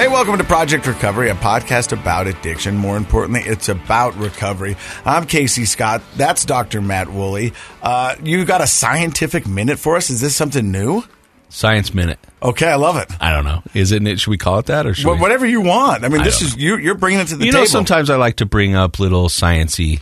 Hey, welcome to Project Recovery, a podcast about addiction. More importantly, it's about recovery. I'm Casey Scott. That's Dr. Matt Woolley. Uh, you got a scientific minute for us? Is this something new? Science Minute. Okay, I love it. I don't know. Is it? Should we call it that, or should Wh- we? Whatever you want. I mean, I this is you. You're bringing it to the You table. know, sometimes I like to bring up little sciency.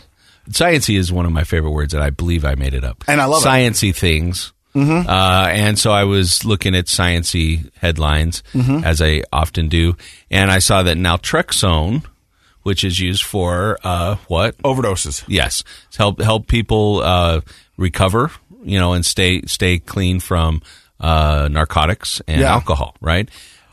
Sciency is one of my favorite words, and I believe I made it up. And I love it. sciency things. Mm-hmm. Uh, and so I was looking at sciency headlines, Mm-hmm. as I often do, and I saw that naltrexone, which is used for uh, what? overdoses. Yes, help help people uh, recover, you know, and stay stay clean from uh, narcotics and Yeah. alcohol. Right.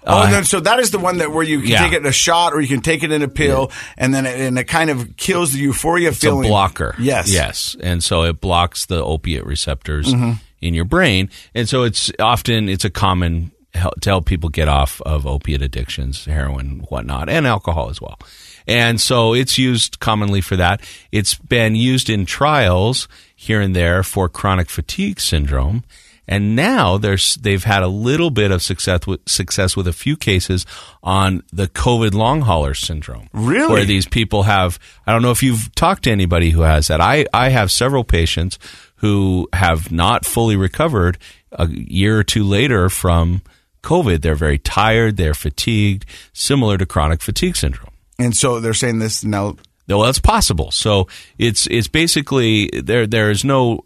Oh, Uh, and then, so that is the one that where you can Yeah. take it in a shot or you can take it in a pill, and then it, and it kind of kills the euphoria it's feeling. a blocker. Yes. Yes. And so it blocks the opiate receptors Mm-hmm. In your brain. And so it's often, it's a common help, to help people get off of opiate addictions, heroin, whatnot, and alcohol as well. And so it's used commonly for that. It's been used in trials here and there for chronic fatigue syndrome. And now there's they've had a little bit of success with success with a few cases on the COVID long hauler syndrome. Really? Where these people have I don't know if you've talked to anybody who has that. I, I have several patients who have not fully recovered a year or two later from COVID. They're very tired, they're fatigued, similar to chronic fatigue syndrome. And so they're saying this now. Well, that's possible. So it's it's basically there. There is no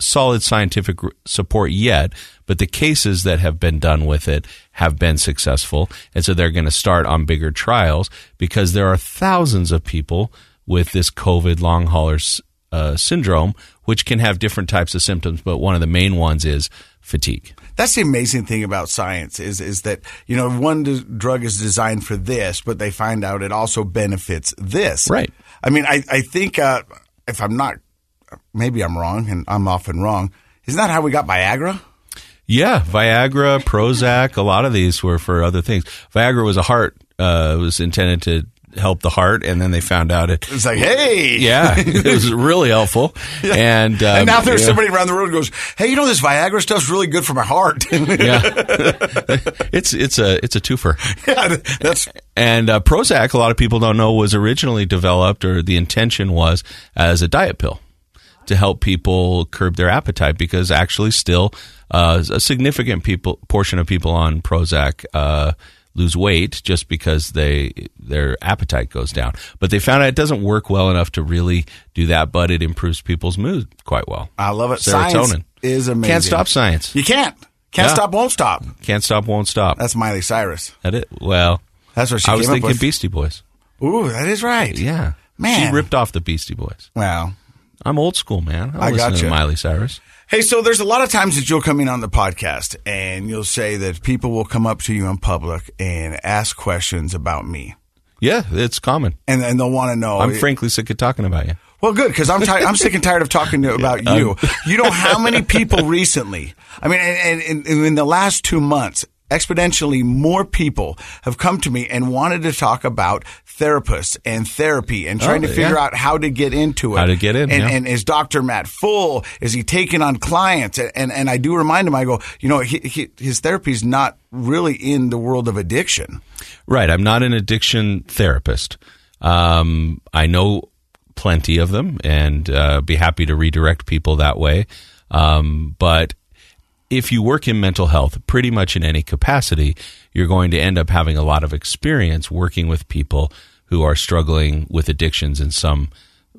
solid scientific support yet, but the cases that have been done with it have been successful, and so they're going to start on bigger trials because there are thousands of people with this COVID long hauler s- uh, syndrome, which can have different types of symptoms, but one of the main ones is fatigue. That's the amazing thing about science is is that you know one d- drug is designed for this, but they find out it also benefits this. Right. I mean, I I think uh, if I'm not, maybe I'm wrong, and I'm often wrong. Isn't that how we got Viagra? Yeah, Viagra, Prozac, a lot of these were for other things. Viagra was a heart, uh, was intended to help the heart, and then they found out it. It's like, hey, Yeah, it was really helpful. And, um, and now there's yeah. somebody around the road who goes, "Hey, you know this Viagra stuff's really good for my heart." Yeah, it's it's a it's a twofer. yeah, that's And uh, Prozac, a lot of people don't know, was originally developed, or the intention was as a diet pill to help people curb their appetite, because actually, still, uh, a significant people portion of people on Prozac uh, lose weight just because they their appetite goes down. But they found out it doesn't work well enough to really do that, but it improves people's mood quite well. I love it. Serotonin Science is amazing. Can't stop science. You can't. Can't Yeah. stop. Won't stop. Can't stop, won't stop. That's Miley Cyrus. That it. Well, That's what she I was thinking with. Beastie Boys. Ooh, that is right. Yeah, Man. she ripped off the Beastie Boys. Wow. I'm old school, man. I I listen gotcha. to Miley Cyrus. Hey, so there's a lot of times that you'll come in on the podcast and you'll say that people will come up to you in public and ask questions about me. Yeah, it's common. And, and they'll want to know. I'm frankly sick of talking about you. Well, good because I'm tired. I'm sick and tired of talking to, about you. You know how many people recently? I mean, and, and, and in the last two months, exponentially more people have come to me and wanted to talk about therapists and therapy and trying Oh, to figure yeah. out how to get into it. How to get in, And, yeah. and is Dr. Matt full? Is he taking on clients? And and, I do remind him. I go, you know, he, he, his therapy is not really in the world of addiction. Right. I'm not an addiction therapist. Um, I know plenty of them and uh, be happy to redirect people that way. Um, but if you work in mental health, pretty much in any capacity, you're going to end up having a lot of experience working with people who are struggling with addictions in some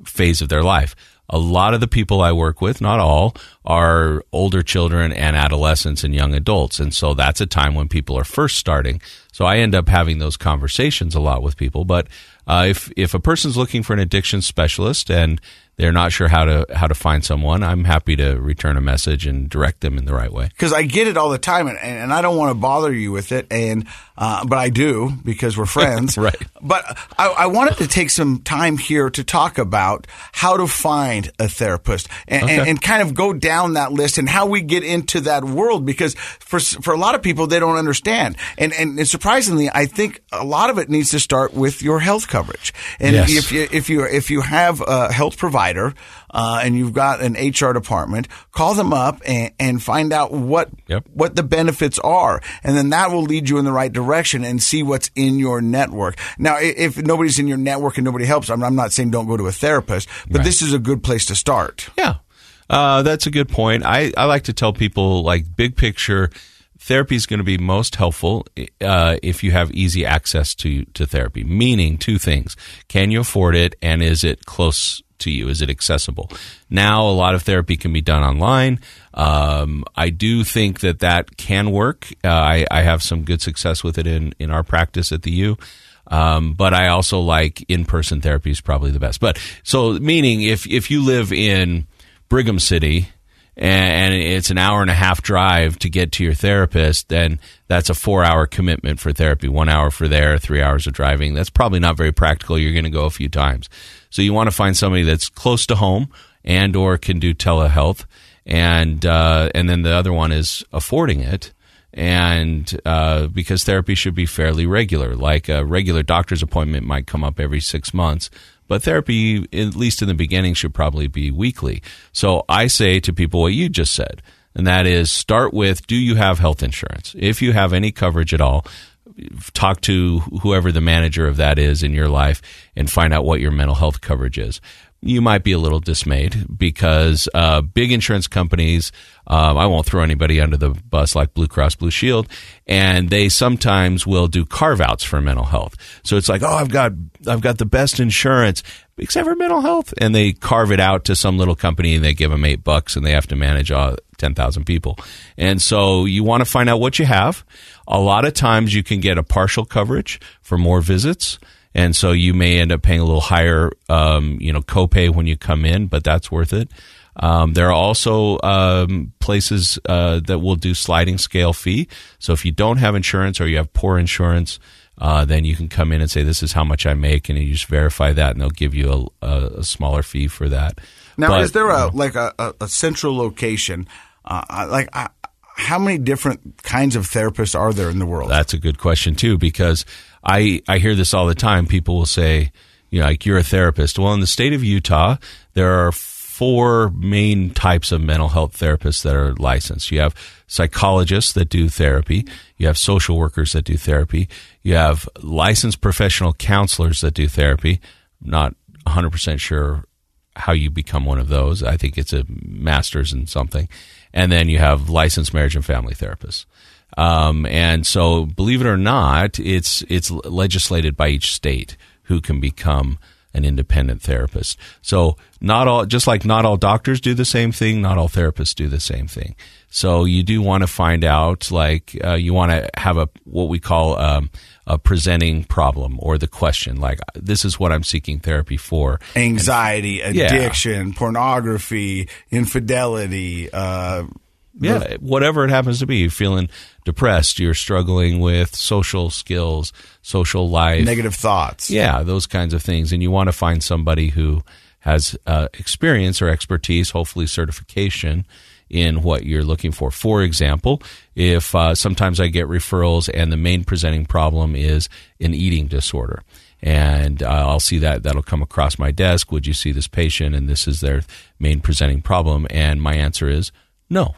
phase of their life. A lot of the people I work with, not all, are older children and adolescents and young adults. And so that's a time when people are first starting. So I end up having those conversations a lot with people. But uh, if, if a person's looking for an addiction specialist and they're not sure how to how to find someone, I'm happy to return a message and direct them in the right way. because I get it all the time, and, and I don't want to bother you with it, and uh, but I do because we're friends, Right. But I, I wanted to take some time here to talk about how to find a therapist and, and, Okay. and kind of go down that list and how we get into that world because for for a lot of people they don't understand, and and, and surprisingly, I think a lot of it needs to start with your health coverage, and Yes. if you if you if you have a health provider provider uh, and you've got an HR department, call them up and, and find out what Yep. what the benefits are, and then that will lead you in the right direction and see what's in your network. Now, if nobody's in your network and nobody helps, I'm, I'm not saying don't go to a therapist, but this is a good place to start. Yeah, uh, that's a good point. I, I like to tell people like big picture, therapy is going to be most helpful uh, if you have easy access to to therapy. Meaning two things: can you afford it, and is it close to you? Is it accessible? Now, a lot of therapy can be done online. Um, I do think that that can work. Uh, I, I have some good success with it in in our practice at the U. Um, but I also like in-person therapy is probably the best. But so meaning if if you live in Brigham City and it's an hour and a half drive to get to your therapist, then that's a four-hour commitment for therapy. One hour for there, three hours of driving. That's probably not very practical. You're going to go a few times, so you want to find somebody that's close to home and or can do telehealth, and uh, and then the other one is affording it and uh, because therapy should be fairly regular, like a regular doctor's appointment might come up every six months, but therapy, at least in the beginning, should probably be weekly. So I say to people what you just said, and that is start with do you have health insurance? If you have any coverage at all, talk to whoever the manager of that is in your life and find out what your mental health coverage is. You might be a little dismayed because uh, big insurance companies, um, I won't throw anybody under the bus like Blue Cross Blue Shield, and they sometimes will do carve outs for mental health. So it's like, oh, I've got I've got the best insurance except for mental health, and they carve it out to some little company and they give them eight bucks and they have to manage all ten thousand people. And so you want to find out what you have. A lot of times you can get a partial coverage for more visits and so you may end up paying a little higher, um, you know, copay when you come in, but that's worth it. Um, there are also um, places uh, that will do sliding scale fee. So if you don't have insurance or you have poor insurance, uh, then you can come in and say, "This is how much I make," and you just verify that, and they'll give you a, a, a smaller fee for that. Now, But- is there a like a, a, a central location? Uh, like, I, how many different kinds of therapists are there in the world? That's a good question too, because I I hear this all the time. People will say, you know, like you're a therapist. Well, in the state of Utah, there are four main types of mental health therapists that are licensed. You have psychologists that do therapy. You have social workers that do therapy. You have licensed professional counselors that do therapy. Not 100% sure how you become one of those. I think it's a master's in something. And then you have licensed marriage and family therapists. Um, and so, believe it or not, it's it's legislated by each state who can become an independent therapist. So, not all, just like not all doctors do the same thing, not all therapists do the same thing. So, you do want to find out, like, uh, you want to have a what we call um, a presenting problem or the question, like, this is what I'm seeking therapy for. Anxiety, Yeah. addiction, pornography, infidelity. Uh, Yeah, whatever it happens to be. You're feeling depressed. You're struggling with social skills, social life. negative thoughts. Yeah, those kinds of things. And you want to find somebody who has uh, experience or expertise, hopefully certification in what you're looking for. For example, if uh, sometimes I get referrals and the main presenting problem is an eating disorder. And uh, I'll see that that'll come across my desk. Would you see this patient? And this is their main presenting problem. And my answer is no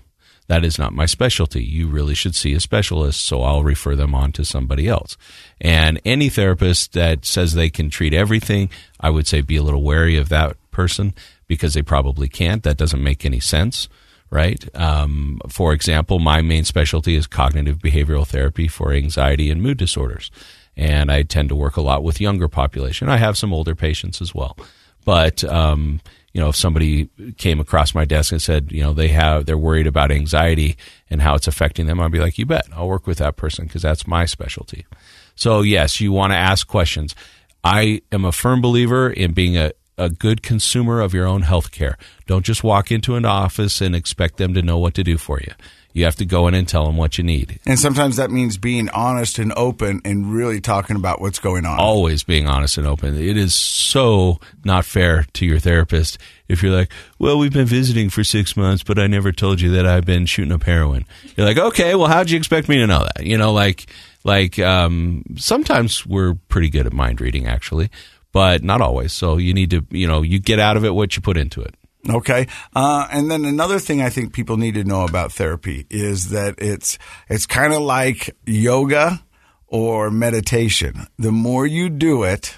that is not my specialty. You really should see a specialist, so I'll refer them on to somebody else. And any therapist that says they can treat everything, I would say be a little wary of that person because they probably can't. That doesn't make any sense, right? Um, for example, my main specialty is cognitive behavioral therapy for anxiety and mood disorders. And I tend to work a lot with younger population. I have some older patients as well. But, um, you know, if somebody came across my desk and said, you know, they have, they're worried about anxiety and how it's affecting them, I'd be like, you bet, I'll work with that person because that's my specialty. So yes, you want to ask questions. I am a firm believer in being a, a good consumer of your own health care. Don't just walk into an office and expect them to know what to do for you. You have to go in and tell them what you need. And sometimes that means being honest and open and really talking about what's going on. always being honest and open. It is so not fair to your therapist if you're like, well, we've been visiting for six months, but I never told you that I've been shooting up heroin. You're like, okay, well, how'd you expect me to know that? You know, like, like, um, sometimes we're pretty good at mind reading actually, but not always. So you need to, you know, you get out of it what you put into it. Okay, uh, and then another thing I think people need to know about therapy is that it's it's kind of like yoga or meditation. The more you do it,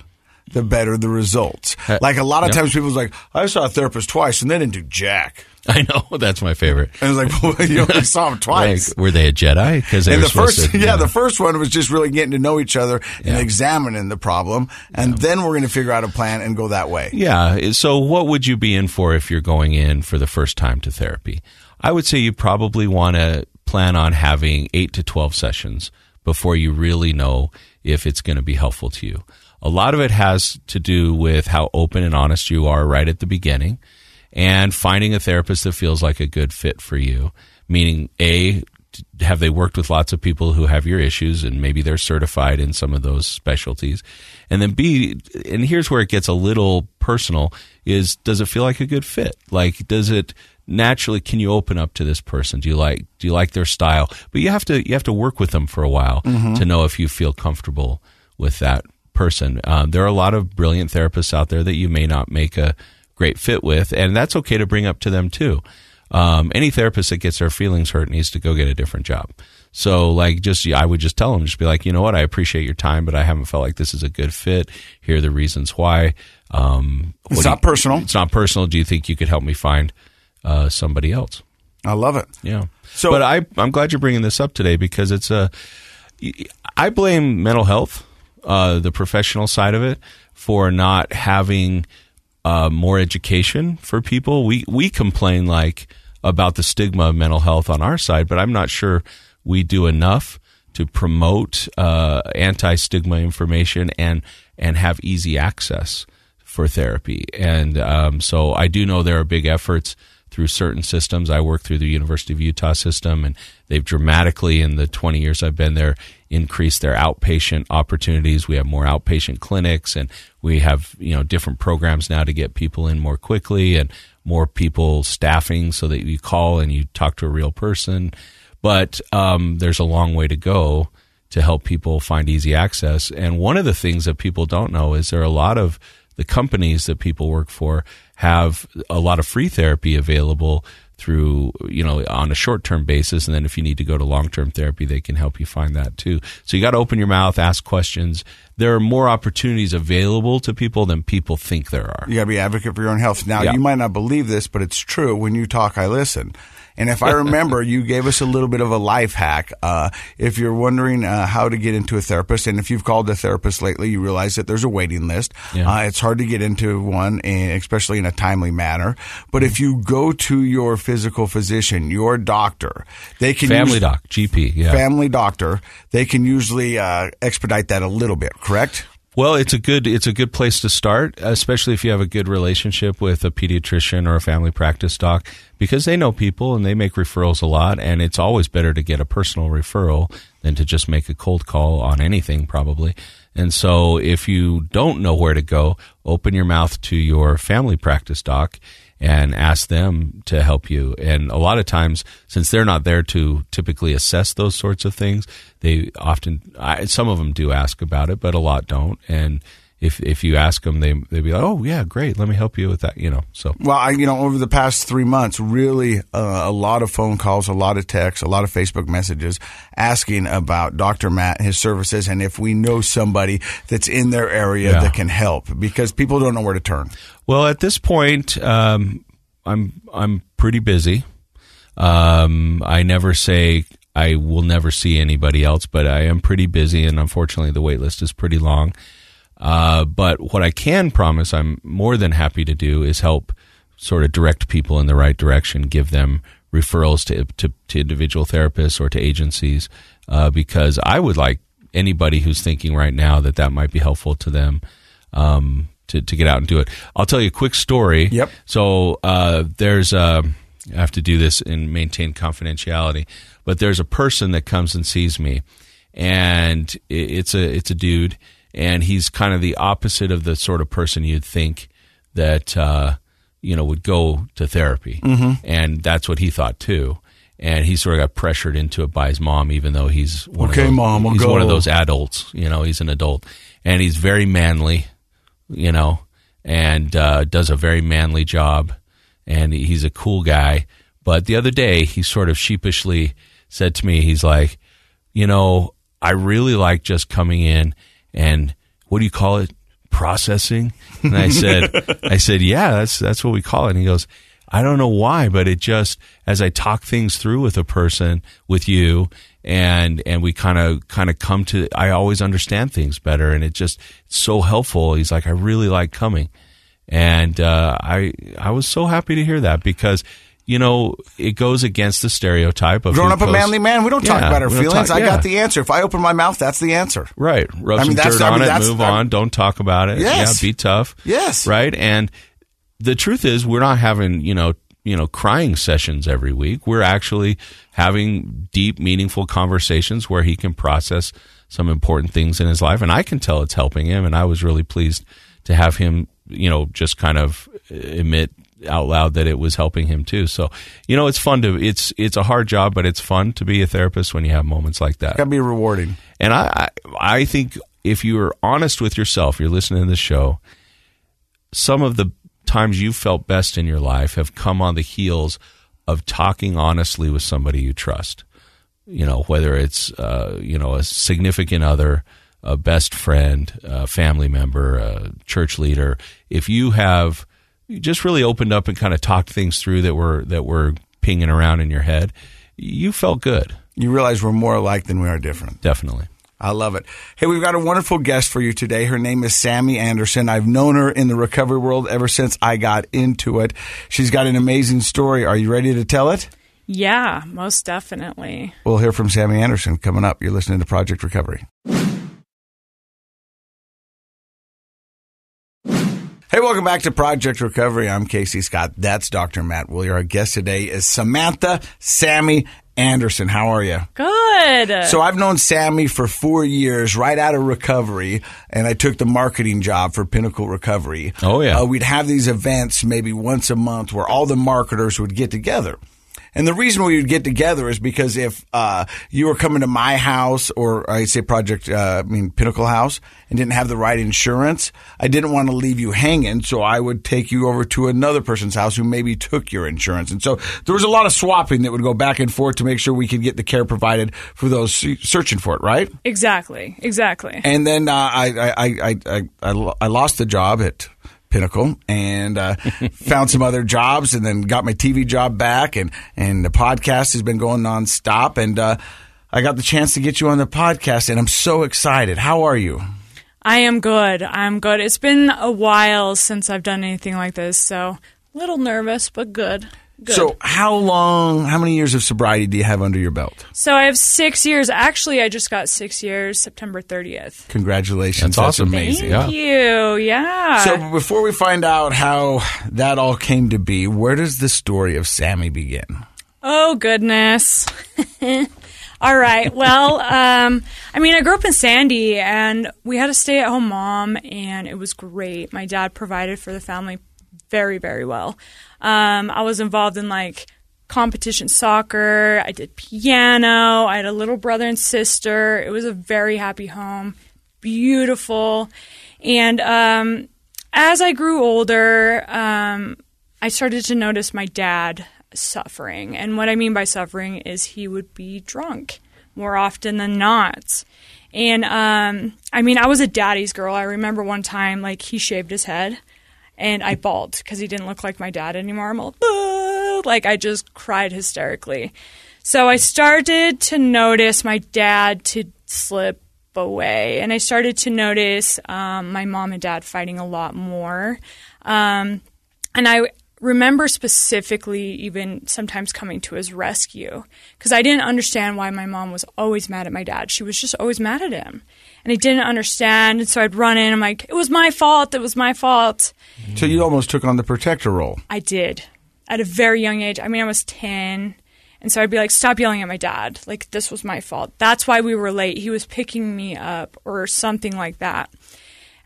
the better the results. Like a lot of times, people's like, I saw a therapist twice and they didn't do jack. I know that's my favorite. And it's like, well, you only saw him twice. Like, were they a Jedi? Because and the first, to, yeah, the first one was just really getting to know each other and Yeah. examining the problem, and then we're going to figure out a plan and go that way. Yeah. So, what would you be in for if you're going in for the first time to therapy? I would say you probably want to plan on having eight to 12 sessions before you really know if it's going to be helpful to you. A lot of it has to do with how open and honest you are right at the beginning and finding a therapist that feels like a good fit for you. Meaning, A, have they worked with lots of people who have your issues and maybe they're certified in some of those specialties? And then B, and here's where it gets a little personal is does it feel like a good fit? Like, does it naturally can you open up to this person do you like do you like their style but you have to you have to work with them for a while to know if you feel comfortable with that person um, there are a lot of brilliant therapists out there that you may not make a great fit with and that's okay to bring up to them too um, any therapist that gets their feelings hurt needs to go get a different job so like just i would just tell them just be like you know what i appreciate your time but i haven't felt like this is a good fit here are the reasons why um, It's do you- not personal. it's not personal do you think you could help me find uh, somebody else I love it. yeah. So- but I, I'm glad you're bringing this up today because it's a. I blame mental health, uh, the professional side of it, for not having uh, more education for people. We we complain like about the stigma of mental health on our side, but I'm not sure we do enough to promote uh, anti-stigma information and and have easy access for therapy. And um, so I do know there are big efforts through certain systems. I work through the University of Utah system, and they've dramatically, in the 20 years I've been there, increased their outpatient opportunities. We have more outpatient clinics, and we have you know different programs now to get people in more quickly, and more people staffing so that you call and you talk to a real person. But um, there's a long way to go to help people find easy access. And one of the things that people don't know is there are a lot of the companies that people work for have a lot of free therapy available through you know on a short term basis and then if you need to go to long term therapy they can help you find that too so you got to open your mouth ask questions there are more opportunities available to people than people think there are You got to be advocate for your own health. Now, Yeah. you might not believe this, but it's true. When you talk, I listen. And if I remember, you gave us a little bit of a life hack. Uh, if you're wondering uh, how to get into a therapist, and if you've called a therapist lately, you realize that there's a waiting list. Yeah. Uh, it's hard to get into one, especially in a timely manner. But if you go to your physical physician, your doctor, they can family use- doc gp yeah family doctor, they can usually uh, expedite that a little bit. Correct? Well, it's a good it's a good place to start, especially if you have a good relationship with a pediatrician or a family practice doc, because they know people and they make referrals a lot, and it's always better to get a personal referral than to just make a cold call on anything, probably. And so, if you don't know where to go, open your mouth to your family practice doc and ask them to help you. And a lot of times, since they're not there to typically assess those sorts of things, they often, I, some of them do ask about it, but a lot don't. And if if you ask them, they they be like, "Oh yeah, great, let me help you with that." You know, so Well, I, you know, over the past three months, really uh, a lot of phone calls, a lot of texts, a lot of Facebook messages asking about Dr. Matt, his services, and if we know somebody that's in their area Yeah. that can help because people don't know where to turn. Well, at this point, um, I'm I'm pretty busy. Um, I never say I will never see anybody else, but I am pretty busy, and unfortunately, the wait list is pretty long. Uh, but what I can promise, I'm more than happy to do, is help sort of direct people in the right direction, give them referrals to to, to individual therapists or to agencies, uh, because I would like anybody who's thinking right now that that might be helpful to them um, to to get out and do it. I'll tell you a quick story. Yep. So uh, there's a I have to do this and maintain confidentiality, but there's a person that comes and sees me, and it's a it's a dude, and he's kind of the opposite of the sort of person you'd think that uh, you know would go to therapy, mm-hmm. and that's what he thought too. And he sort of got pressured into it by his mom, even though he's one Okay, of those, Mom, I'll he's one of those adults. You know, he's an adult, and he's very manly, you know, and uh, does a very manly job, and he's a cool guy. But the other day, he sort of sheepishly said to me, he's like, you know, I really like just coming in and what do you call it? Processing. And I said, I said, yeah, that's, that's what we call it. And he goes, I don't know why, but it just, as I talk things through with a person, with you, and, and we kind of, kind of come to, I always understand things better. And it just, it's so helpful. He's like, I really like coming. And, uh, I, I was so happy to hear that because, you know, it goes against the stereotype of Growing up a manly man, we don't talk Yeah, about our feelings. talk- I yeah. got the answer. If I open my mouth, that's the answer. Right. Rub I mean, some that's- dirt I on mean, it, move I- on, don't talk about it. Yes. Yeah, be tough. Yes. Right? And the truth is we're not having, you know, you know, crying sessions every week. We're actually having deep, meaningful conversations where he can process some important things in his life and I can tell it's helping him and I was really pleased to have him, you know, just kind of admit out loud that it was helping him too. So, you know, it's fun to it's it's a hard job, but it's fun to be a therapist when you have moments like that. Got to be rewarding. And I, I, I think if you are honest with yourself, you're listening to the show, some of the times you felt best in your life have come on the heels of talking honestly with somebody you trust. You know, whether it's, uh, you know, a significant other, a best friend, a family member, a church leader. If you have just really opened up and kind of talked things through that were, that were pinging around in your head, you felt good. You realize we're more alike than we are different. Definitely. I love it. Hey, we've got a wonderful guest for you today. Her name is Sammi Anderson. I've known her in the recovery world ever since I got into it. She's got an amazing story. Are you ready to tell it? Yeah, most definitely. We'll hear from Sammi Anderson coming up. You're listening to Project Recovery. Hey, welcome back to Project Recovery. I'm Casey Scott. That's Dr. Matt Woolley. Our guest today is Samantha Sammi Anderson. How are you? Good. So I've known Sammi for four years, right out of recovery, and I took the marketing job for Pinnacle Recovery. Oh, yeah. uh, we'd have these events maybe once a month where all the marketers would get together. And the reason we would get together is because if uh, you were coming to my house or I say Project, uh, I mean Pinnacle House, and didn't have the right insurance, I didn't want to leave you hanging, so I would take you over to another person's house who maybe took your insurance. And so there was a lot of swapping that would go back and forth to make sure we could get the care provided for those searching for it, right? exactly. Exactly. And then uh, I, I, I, I, I, I lost the job at Pinnacle and uh, found some other jobs and then got my TV job back and, and the podcast has been going nonstop and uh, I got the chance to get you on the podcast and I'm so excited. How are you? I am good. I'm good. It's been a while since I've done anything like this, so a little nervous, but good. Good. So how long, how many years of sobriety do you have under your belt? So I have six years. Actually, I just got six years, September 30th. Congratulations. That's awesome. amazing. Yeah. Thank you. Yeah. So before we find out how that all came to be, where does the story of Sammi begin? Oh goodness. All right. Well, um, I mean, I grew up in Sandy, and we had a stay-at-home mom, and it was great. My dad provided for the family very, very well. Um, I was involved in like competition soccer. I did piano. I had a little brother and sister. It was a very happy home, beautiful. And um, as I grew older, um, I started to notice my dad suffering. And what I mean by suffering is he would be drunk more often than not. And um, I mean, I was a daddy's girl. I remember one time, like, he shaved his head and I bawled because he didn't look like my dad anymore. I'm all, "Ah," like, I just cried hysterically. So I started to notice my dad to slip away, and I started to notice um, my mom and dad fighting a lot more. Um, and I remember specifically even sometimes coming to his rescue because I didn't understand why my mom was always mad at my dad. She was just always mad at him. And I didn't understand. And so I'd run in. I'm like, it was my fault. It was my fault. So you almost took on the protector role. I did at a very young age. I mean, I was 10. And so I'd be like, stop yelling at my dad. Like, this was my fault. That's why we were late. He was picking me up or something like that.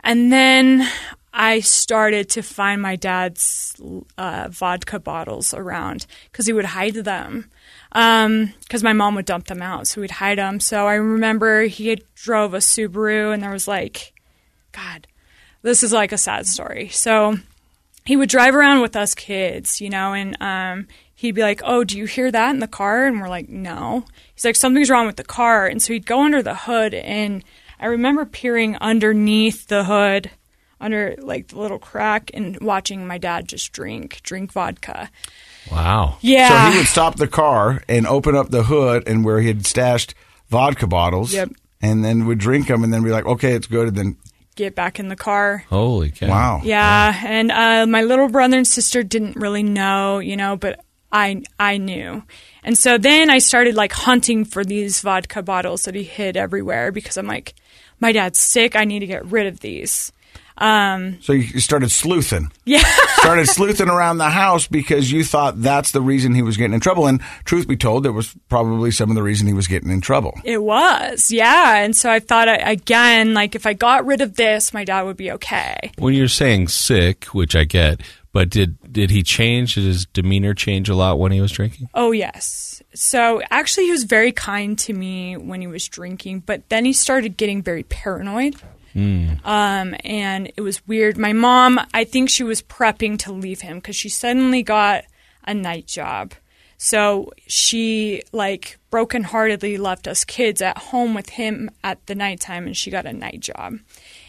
And then I started to find my dad's uh, vodka bottles around because he would hide them. Because my mom would dump them out, so we'd hide them. So I remember he had drove a Subaru, and there was like, God, this is like a sad story. So he would drive around with us kids, you know, and um, he'd be like, "Oh, do you hear that in the car?" And we're like, "No." He's like, "Something's wrong with the car," and so he'd go under the hood, and I remember peering underneath the hood, under like the little crack, and watching my dad just drink, drink vodka. Wow. Yeah. So he would stop the car and open up the hood and where he had stashed vodka bottles. Yep. And then would drink them and then be like, okay, it's good. And then, Get back in the car. Holy cow. wow. Yeah, and uh, my little brother and sister didn't really know, you know, but I I knew, and so then I started like hunting for these vodka bottles that he hid everywhere because I'm like, my dad's sick. I need to get rid of these. Um, So you started sleuthing. yeah, started sleuthing around the house because you thought that's the reason he was getting in trouble. And truth be told, there was probably some of the reason he was getting in trouble. it was. Yeah, and so I thought again, like if I got rid of this, my dad would be okay. When you're saying sick, which I get, but did did he change? Did his demeanor change a lot when he was drinking? Oh, yes. So actually, he was very kind to me when he was drinking, but then he started getting very paranoid. Um, and it was weird. My mom, I think she was prepping to leave him because she suddenly got a night job. So she, like, brokenheartedly left us kids at home with him at the nighttime, and she got a night job.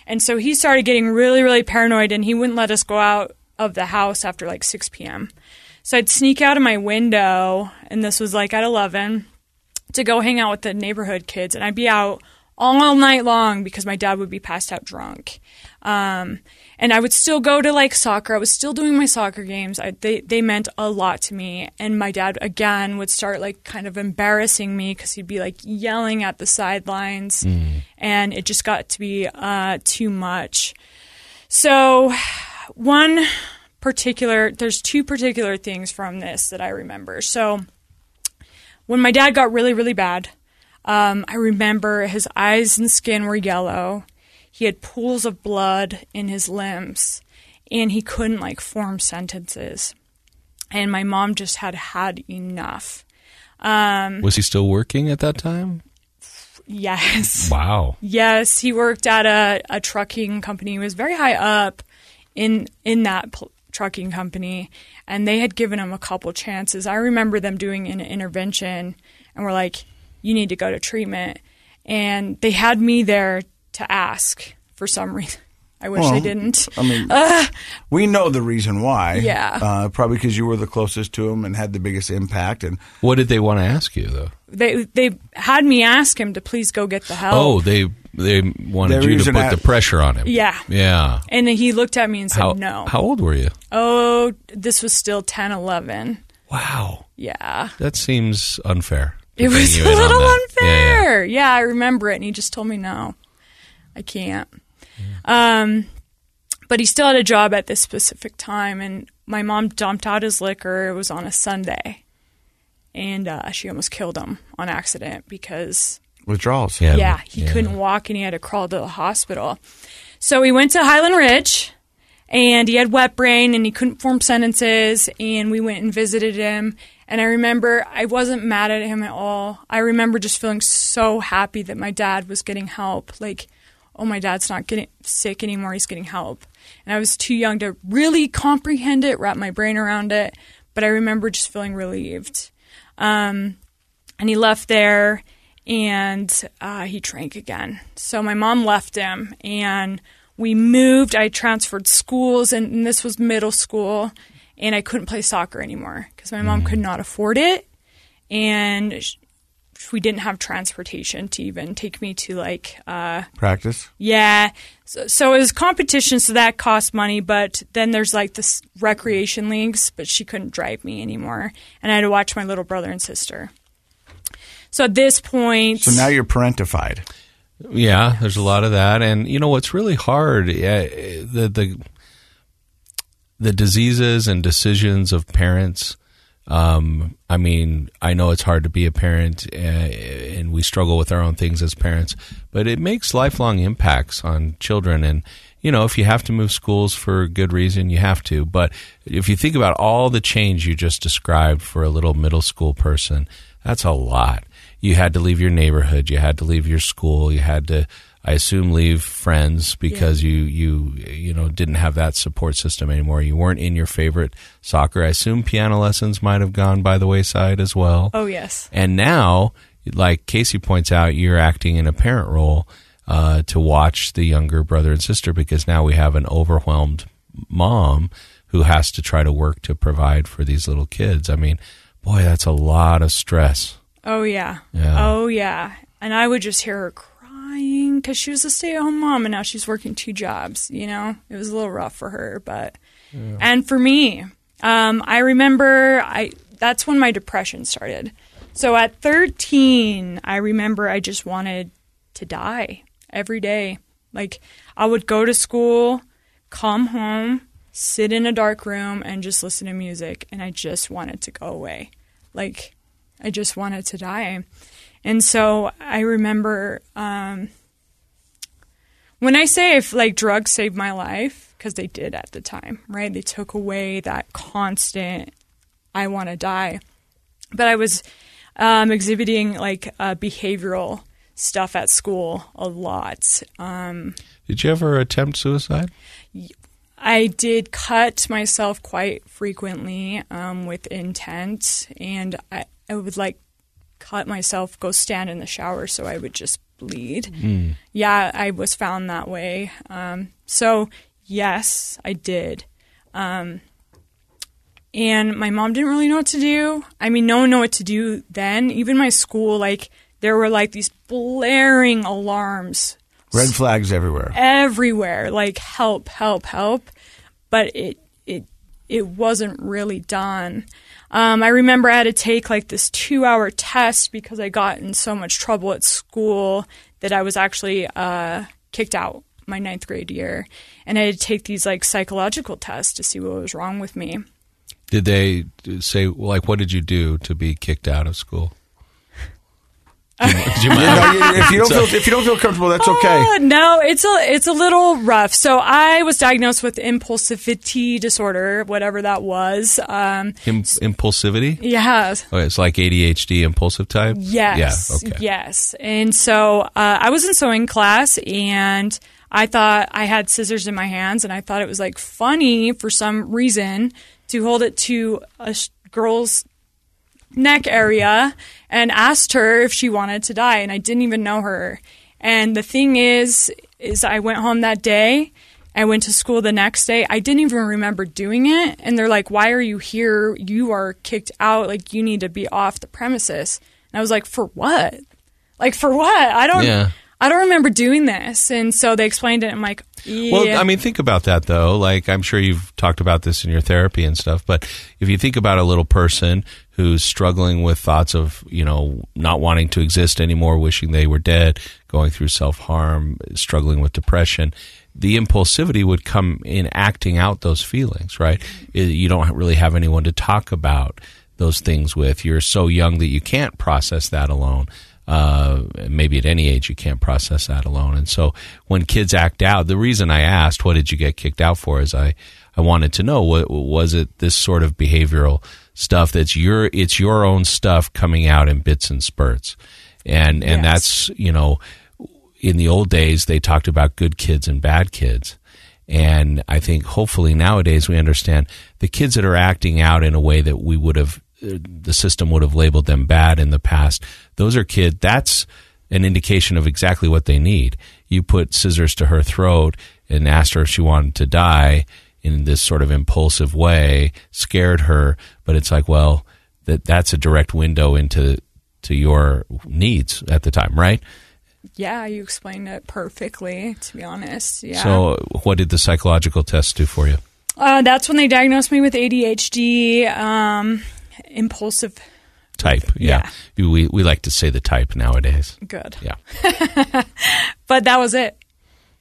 And so he started getting really, really paranoid, and he wouldn't let us go out of the house after like 6 p.m. So I'd sneak out of my window, and this was like at 11, to go hang out with the neighborhood kids. And I'd be out all night long because my dad would be passed out drunk. Um, and I would still go to like soccer. I was still doing my soccer games. I, they, they meant a lot to me. And my dad, again, would start like kind of embarrassing me because he'd be like yelling at the sidelines. And it just got to be uh, too much. So, one particular, there's two particular things from this that I remember. So, when my dad got really, really bad, um, I remember his eyes and skin were yellow. He had pools of blood in his limbs, and he couldn't like form sentences. And my mom just had had enough. Um, Was he still working at that time? yes. Wow. Yes, he worked at a, a trucking company. He was very high up in in that pl- trucking company, and they had given him a couple chances. I remember them doing an intervention, and were like, "You need to go to treatment," and they had me there to ask for some reason. I wish Well, they didn't. I mean, we know the reason why. Yeah. Uh, probably because you were the closest to him and had the biggest impact. And What did they want to ask you though? They they had me ask him to please go get the help. Oh, they they wanted They were you to put that- the pressure on him. Yeah. Yeah. and then he looked at me and said, How "No." How old were you? oh, this was still 10, 11. Wow. Yeah. That seems unfair. It was a little that. Yeah, yeah. unfair. Yeah, I remember it, and he just told me no, I can't. Um, but he still had a job at this specific time, and my mom dumped out his liquor. It was on a Sunday, and uh, she almost killed him on accident because withdrawals. Yeah. yeah, he couldn't walk and he had to crawl to the hospital. So we went to Highland Ridge and he had wet brain and he couldn't form sentences and we went and visited him and I remember I wasn't mad at him at all. I remember just feeling so happy that my dad was getting help. Like, oh my dad's not getting sick anymore, he's getting help. And I was too young to really comprehend it, wrap my brain around it, but I remember just feeling relieved. Um, and he left there and uh, he drank again. So my mom left him and we moved. I transferred schools, and, and this was middle school, and I couldn't play soccer anymore because my mom could not afford it. And sh- we didn't have transportation to even take me to like uh, Practice. yeah. So, so it was competition, so that cost money. But then there's like this recreation leagues, but she couldn't drive me anymore, and I had to watch my little brother and sister. So at this point, So now you're parentified. Yeah, there's a lot of that, and you know what's really hard uh, the the the diseases and decisions of parents. Um, I mean, I know it's hard to be a parent, uh, and we struggle with our own things as parents, but it makes lifelong impacts on children. And you know, if you have to move schools for good reason, you have to. But if you think about all the change you just described for a little middle school person, that's a lot you had to leave your neighborhood, you had to leave your school, you had to I assume leave friends because you you you know didn't have that support system anymore. You weren't in your favorite soccer. I assume piano lessons might have gone by the wayside as well. Oh yes. And now, like Casey points out, you're acting in a parent role uh, to watch the younger brother and sister because now we have an overwhelmed mom who has to try to work to provide for these little kids. I mean, boy, that's a lot of stress. Oh yeah. Yeah. Oh yeah. And I would just hear her crying because she was a stay-at-home mom and now she's working two jobs. You know, it was a little rough for her, but and for me, um, I remember I that's when my depression started. So at 13, I remember I just wanted to die every day. Like I would go to school, come home, sit in a dark room and just listen to music and I just wanted to go away. Like I just wanted to die. And so I remember um, when I say if like drugs saved my life, because they did at the time, right? They took away that constant, I want to die. But I was um, exhibiting like uh, behavioral stuff at school a lot. Um, Did you ever attempt suicide? I did cut myself quite frequently um, with intent, and I, I would like cut myself, go stand in the shower so I would just bleed. Yeah, I was found that way. Um, so, yes, I did. Um, and my mom didn't really know what to do. I mean, no one knew what to do then. Even my school, like, there were like these blaring alarms Red flags everywhere. everywhere like help help help but it it it wasn't really done um, i remember i had to take like this two hour test because i got in so much trouble at school that i was actually uh, kicked out my ninth grade year and i had to take these like psychological tests to see what was wrong with me Did they say like what did you do to be kicked out of school? You know, if you don't feel if you don't feel comfortable, that's okay. Uh, no, it's a it's a little rough. So I was diagnosed with impulsivity disorder, whatever that was. Um, Im- impulsivity? yeah, Oh, it's like ADHD impulsive type? Yes. Yeah, okay. Yes. And so uh, I was in sewing class and I thought I had scissors in my hands and I thought it was like funny for some reason to hold it to a girl's neck area and asked her if she wanted to die and I didn't even know her. And the thing is is I went home that day I went to school the next day. I didn't even remember doing it. And they're like, Why are you here? You are kicked out. Like, you need to be off the premises. And I was like, For what? Like, for what? I don't. Yeah. I don't remember doing this. And so they explained it. I'm like, yeah. Well, I mean, think about that though. Like, I'm sure you've talked about this in your therapy and stuff, but if you think about a little person who's struggling with thoughts of, you know, not wanting to exist anymore, wishing they were dead, going through self harm, struggling with depression, the impulsivity would come in acting out those feelings, right? You don't really have anyone to talk about those things with. You're so young that you can't process that alone uh, maybe at any age you can't process that alone. And so when kids act out, the reason I asked, what did you get kicked out for, is I, I wanted to know, what, was it this sort of behavioral stuff that's your, it's your own stuff coming out in bits and spurts. And, and Yes. that's, you know, in the old days, they talked about good kids and bad kids. And I think hopefully nowadays we understand the kids that are acting out in a way that we would have, the system would have labeled them bad in the past. Those are kids, that's an indication of exactly what they need. You put scissors to her throat and asked her if she wanted to die in this sort of impulsive way, scared her, but it's like, well, that that's a direct window into to your needs at the time, right? yeah, you explained it perfectly, to be honest. Yeah. So, what did the psychological test do for you? uh, that's when they diagnosed me with ADHD, um, impulsive. Type, yeah. We we like to say the type nowadays. Good. Yeah. But that was it.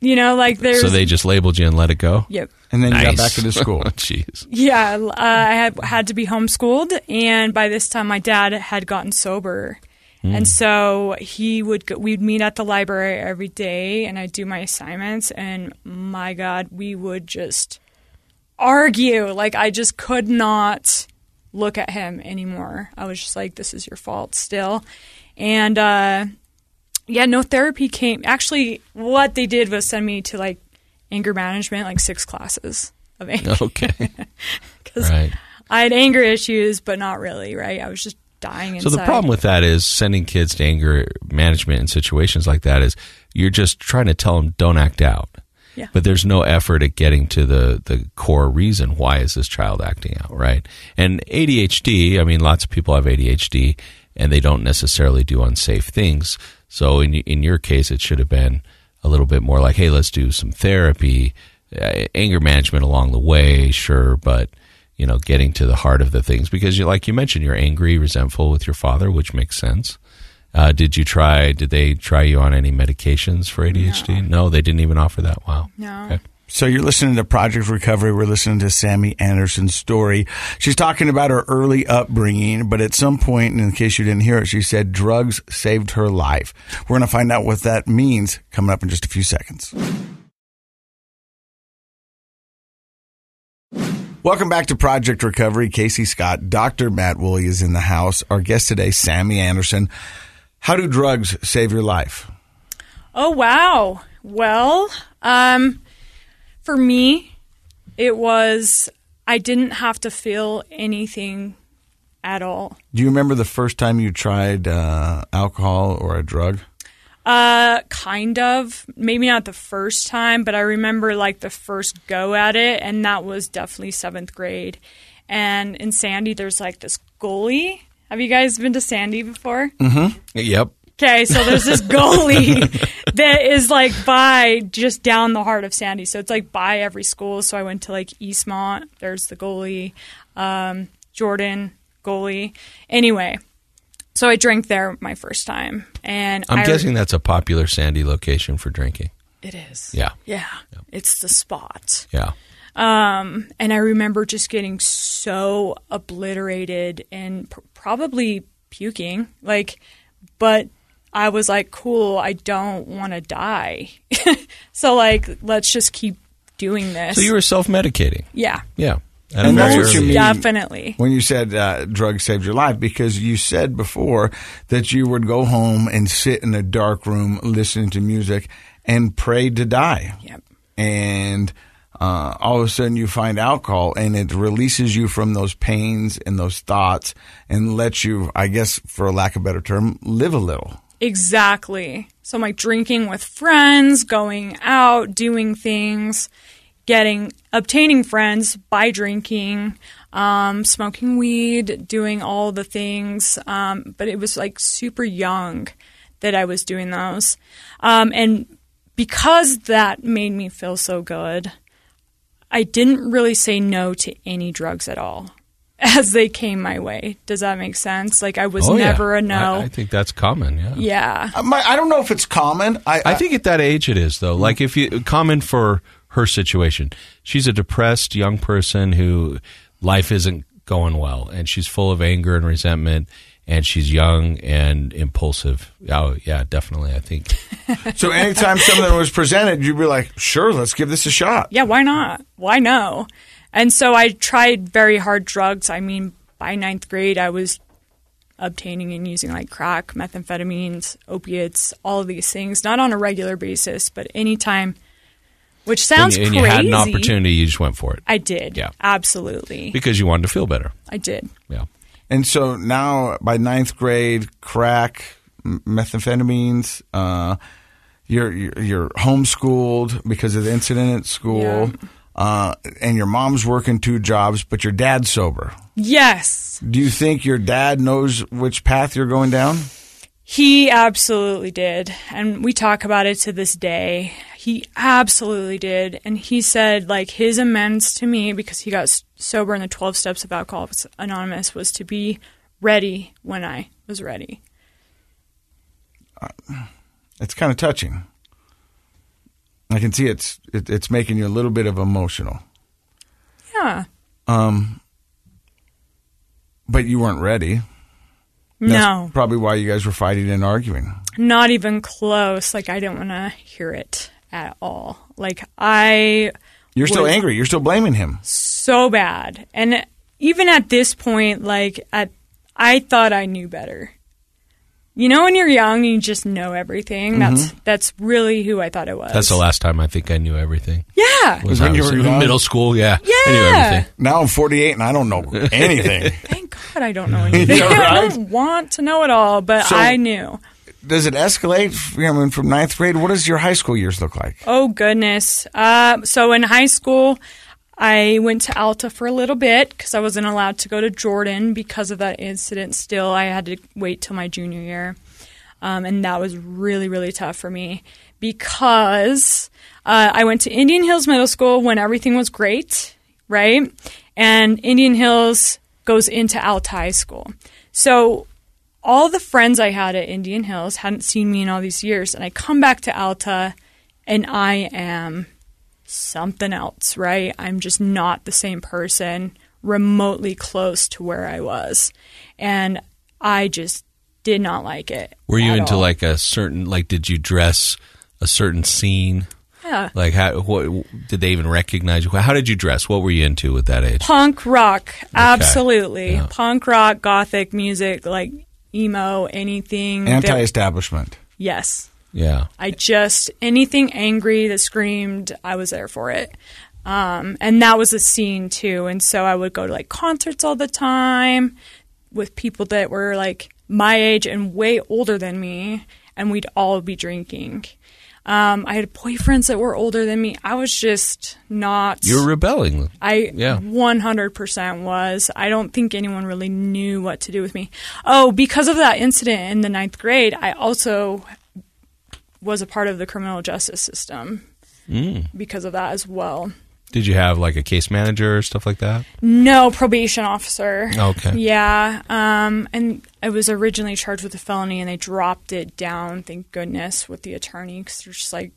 You know, like there's. So they just labeled you and let it go. Yep. And then you got Nice. back into school. Jeez. Yeah, uh, I had had to be homeschooled, and by this time, my dad had gotten sober, and so he would go, we'd meet at the library every day, and I'd do my assignments, and my God, we would just argue. Like I just could not look at him anymore. I was just like, "This is your fault." Still, and uh, yeah, no therapy came. Actually, what they did was send me to like anger management, like six classes of anger. Okay. Because right. I had anger issues, but not really, right? I was just dying So the problem with that is sending kids to anger management in situations like that is you're just trying to tell them don't act out. Yeah. But there's no effort at getting to the, the core reason why is this child acting out, right? And ADHD, I mean, lots of people have ADHD and they don't necessarily do unsafe things. So in in your case, it should have been a little bit more like, hey, let's do some therapy, uh, anger management along the way, sure, but you know, getting to the heart of the things because you, like you mentioned, you're angry, resentful with your father, which makes sense. Uh, did you try? Did they try you on any medications for ADHD? No, they didn't even offer that. Wow. No. Okay. So you're listening to Project Recovery. We're listening to Sammi Anderson's story. She's talking about her early upbringing, but at some point, in case you didn't hear it, she said drugs saved her life. We're going to find out what that means coming up in just a few seconds. Welcome back to Project Recovery. Casey Scott, Dr. Matt Woolley is in the house. Our guest today, Sammi Anderson. How do drugs save your life? Oh wow. Well, um, for me, it was I didn't have to feel anything at all. Do you remember the first time you tried uh, alcohol or a drug? Uh, kind of. Maybe not the first time, but I remember like the first go at it, and that was definitely seventh grade. And in Sandy, there's like this goalie. Have you guys been to Sandy before? Yep. Okay, so there's this goalie that is like by just down the heart of Sandy. So it's like by every school. So I went to like Eastmont. There's the goalie, um, Jordan goalie. Anyway, so I drank there my first time, and I'm I, guessing that's a popular Sandy location for drinking. it is. Yeah. yeah, it's the spot. Yeah. Um, and I remember just getting so obliterated and pr- probably puking. Like, but I was like, cool, I don't want to die. so, like, let's just keep doing this. So you were self medicating. yeah, Yeah. At a And that's what you mean. definitely. when you said uh, drugs saved your life because you said before that you would go home and sit in a dark room listening to music and pray to die. Yep. And uh, all of a sudden you find alcohol and it releases you from those pains and those thoughts and lets you, I guess, for lack of a better term, live a little. Exactly. So like drinking with friends, going out, doing things, getting, obtaining friends by drinking, um, smoking weed, doing all the things. Um, but it was like super young that I was doing those. Um, and because that made me feel so good, I didn't really say no to any drugs at all as they came my way. Does that make sense? Like I was Oh, yeah. never a no. I, I think that's common. Yeah. yeah. Uh, my- I don't know if it's common. I, I think at that age it is though. Like if you common for her situation, she's a depressed young person who life isn't going well, and she's full of anger and resentment, and she's young and impulsive. Oh yeah, definitely. I think so. Anytime something was presented, you'd be like, "Sure, let's give this a shot." yeah, why not? Why no? And so I tried very hard drugs. I mean, by ninth grade, I was obtaining and using like crack, methamphetamines, opiates, all of these things, not on a regular basis, but anytime. Which when sounds you, and crazy. you had an opportunity, you just went for it I did. Yeah. absolutely. because you wanted to feel better. I did. Yeah. And so now, by ninth grade, crack, methamphetamines, uh, you're, you're you're homeschooled because of the incident at school, Yeah. uh, and your mom's working two jobs, but your dad's sober. Yes, Do you think your dad knows which path you're going down? He absolutely did. And we talk about it to this day. He absolutely did. And he said, like, his amends to me because he got sober in the 12 steps of Alcoholics Anonymous was to be ready when I was ready. It's kind of touching. I can see it's it, it's making you a little bit of emotional, Yeah. Um. but you weren't ready. That's no, probably why you guys were fighting and arguing. not even close. Like, I didn't want to hear it at all. Like, I You're still angry. You're still blaming him. so bad. And even at this point, like, at, I thought I knew better. You know, when you're young, you just know everything. That's that's really who I thought it was. That's the last time I think I knew everything. Yeah. Was When I you was were in young? middle school, yeah. I knew Yeah. everything. Now I'm 48 and I don't know anything. Thank God I don't know anything. Yeah, I right? don't want to know it all, but So- I knew. Does it escalate? I mean, from ninth grade, what does your high school years look like? Oh goodness. Uh, so in high school, I went to Alta for a little bit because I wasn't allowed to go to Jordan because of that incident. Still, I had to wait till my junior year, um, and that was really really tough for me because uh, I went to Indian Hills Middle School when everything was great, right? And Indian Hills goes into Alta High School, so all the friends I had at Indian Hills hadn't seen me in all these years, and I come back to Alta, and I am something else, right? I'm just not the same person remotely close to where I was, and I just did not like it. Were you into all. like a certain like? Did you dress a certain scene? Yeah. Like how? What did they even recognize you? How did you dress? What were you into at that age? punk rock? Absolutely, Yeah. punk rock, gothic music, like emo, anything. Anti-establishment. yes. Yeah. I just anything angry that screamed, I was there for it. Um, and that was a scene too. And so I would go to like concerts all the time with people that were like my age and way older than me, and we'd all be drinking. Um, I had boyfriends that were older than me. I was just not. You were rebelling. I Yeah. 100% was. I don't think anyone really knew what to do with me. Oh, because of that incident in the ninth grade, I also was a part of the criminal justice system Mm. because of that as well. Did you have like a case manager or stuff like that? No probation officer. Okay. Yeah. Um, and I was originally charged with a felony and they dropped it down, thank goodness, with the attorney because they're just like,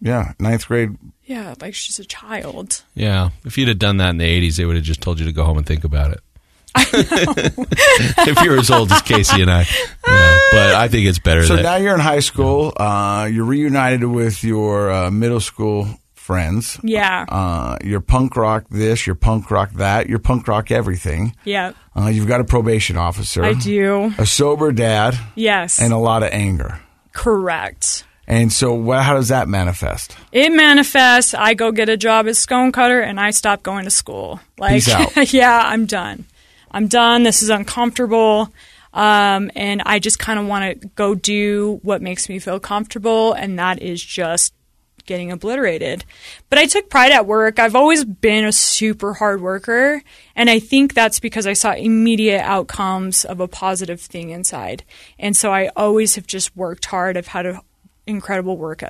Yeah, ninth grade. yeah, like she's a child. Yeah. If you'd have done that in the '80s, they would have just told you to go home and think about it. if you're as old as Casey and I, Yeah. But I think it's better So that now you're in high school. Uh, you're reunited with your uh, middle school friends. Yeah. Uh, you're punk rock this, you're punk rock that, you're punk rock everything. yeah. Uh, you've got a probation officer, I do. a sober dad, Yes. and a lot of anger. Correct. And so, wha how does that manifest? It manifests. I go get a job as Sconecutter, and I stop going to school. Like, Peace out. yeah, I'm done. I'm done. This is uncomfortable, um, and I just kind of want to go do what makes me feel comfortable, and that is just getting obliterated. But I took pride at work. I've always been a super hard worker, and I think that's because I saw immediate outcomes of a positive thing inside. And so I always have just worked hard. I've had an incredible work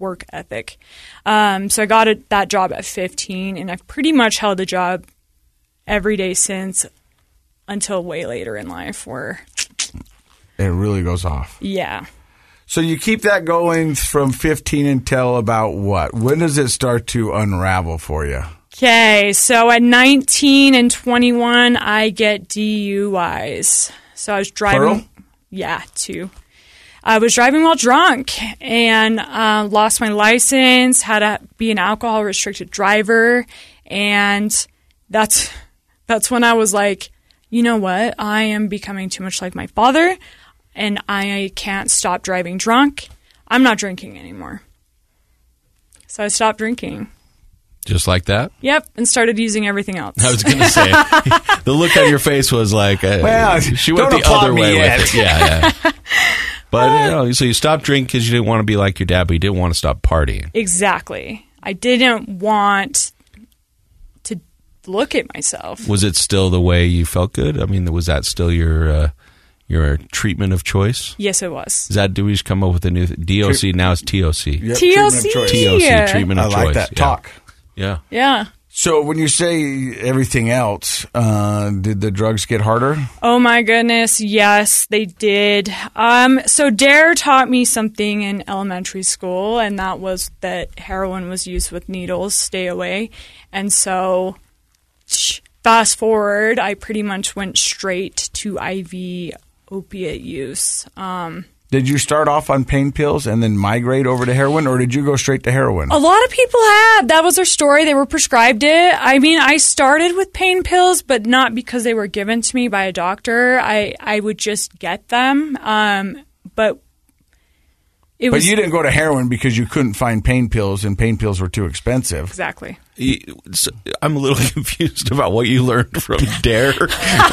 work ethic. Um, so I got a, that job at 15, and I've pretty much held the job every day since until way later in life. Where It really goes off. yeah. So you keep that going from 15 until about what? When does it start to unravel for you? Okay, so at 19 and 21, I get DUIs. So I was driving. Plural? Yeah, two. I was driving while drunk and uh, lost my license. Had to be an alcohol restricted driver, and that's that's when I was like, you know what? I am becoming too much like my father, and I can't stop driving drunk. I'm not drinking anymore. So I stopped drinking. just like that. Yep, and started using everything else. I was going to say the look on your face was like uh, Well, she went the other way with it. Yeah, yeah. But you know, so you stopped drinking because you didn't want to be like your dad, but you didn't want to stop partying. exactly. I didn't want to look at myself. Was it still the way you felt good? I mean, was that still your uh, your treatment of choice? Yes, it was. Is that do we just come up with a new DOC? Now it's TOC. Yep, TLC. treatment of choice. TOC treatment I of like choice. that Yeah. talk. Yeah. Yeah. So when you say everything else, uh, did the drugs get harder? Oh my goodness, yes, they did. Um, so Dare taught me something in elementary school, and that was that heroin was used with needles. Stay away. And so, fast forward, I pretty much went straight to IV opiate use. Um, Did you start off on pain pills and then migrate over to heroin, or did you go straight to heroin? A lot of people have. That was their story. They were prescribed it. I mean, I started with pain pills, but not because they were given to me by a doctor. I, I would just get them. Um, but it But was you didn't go to heroin because you couldn't find pain pills and pain pills were too expensive. exactly. I'm a little confused about what you learned from Dare,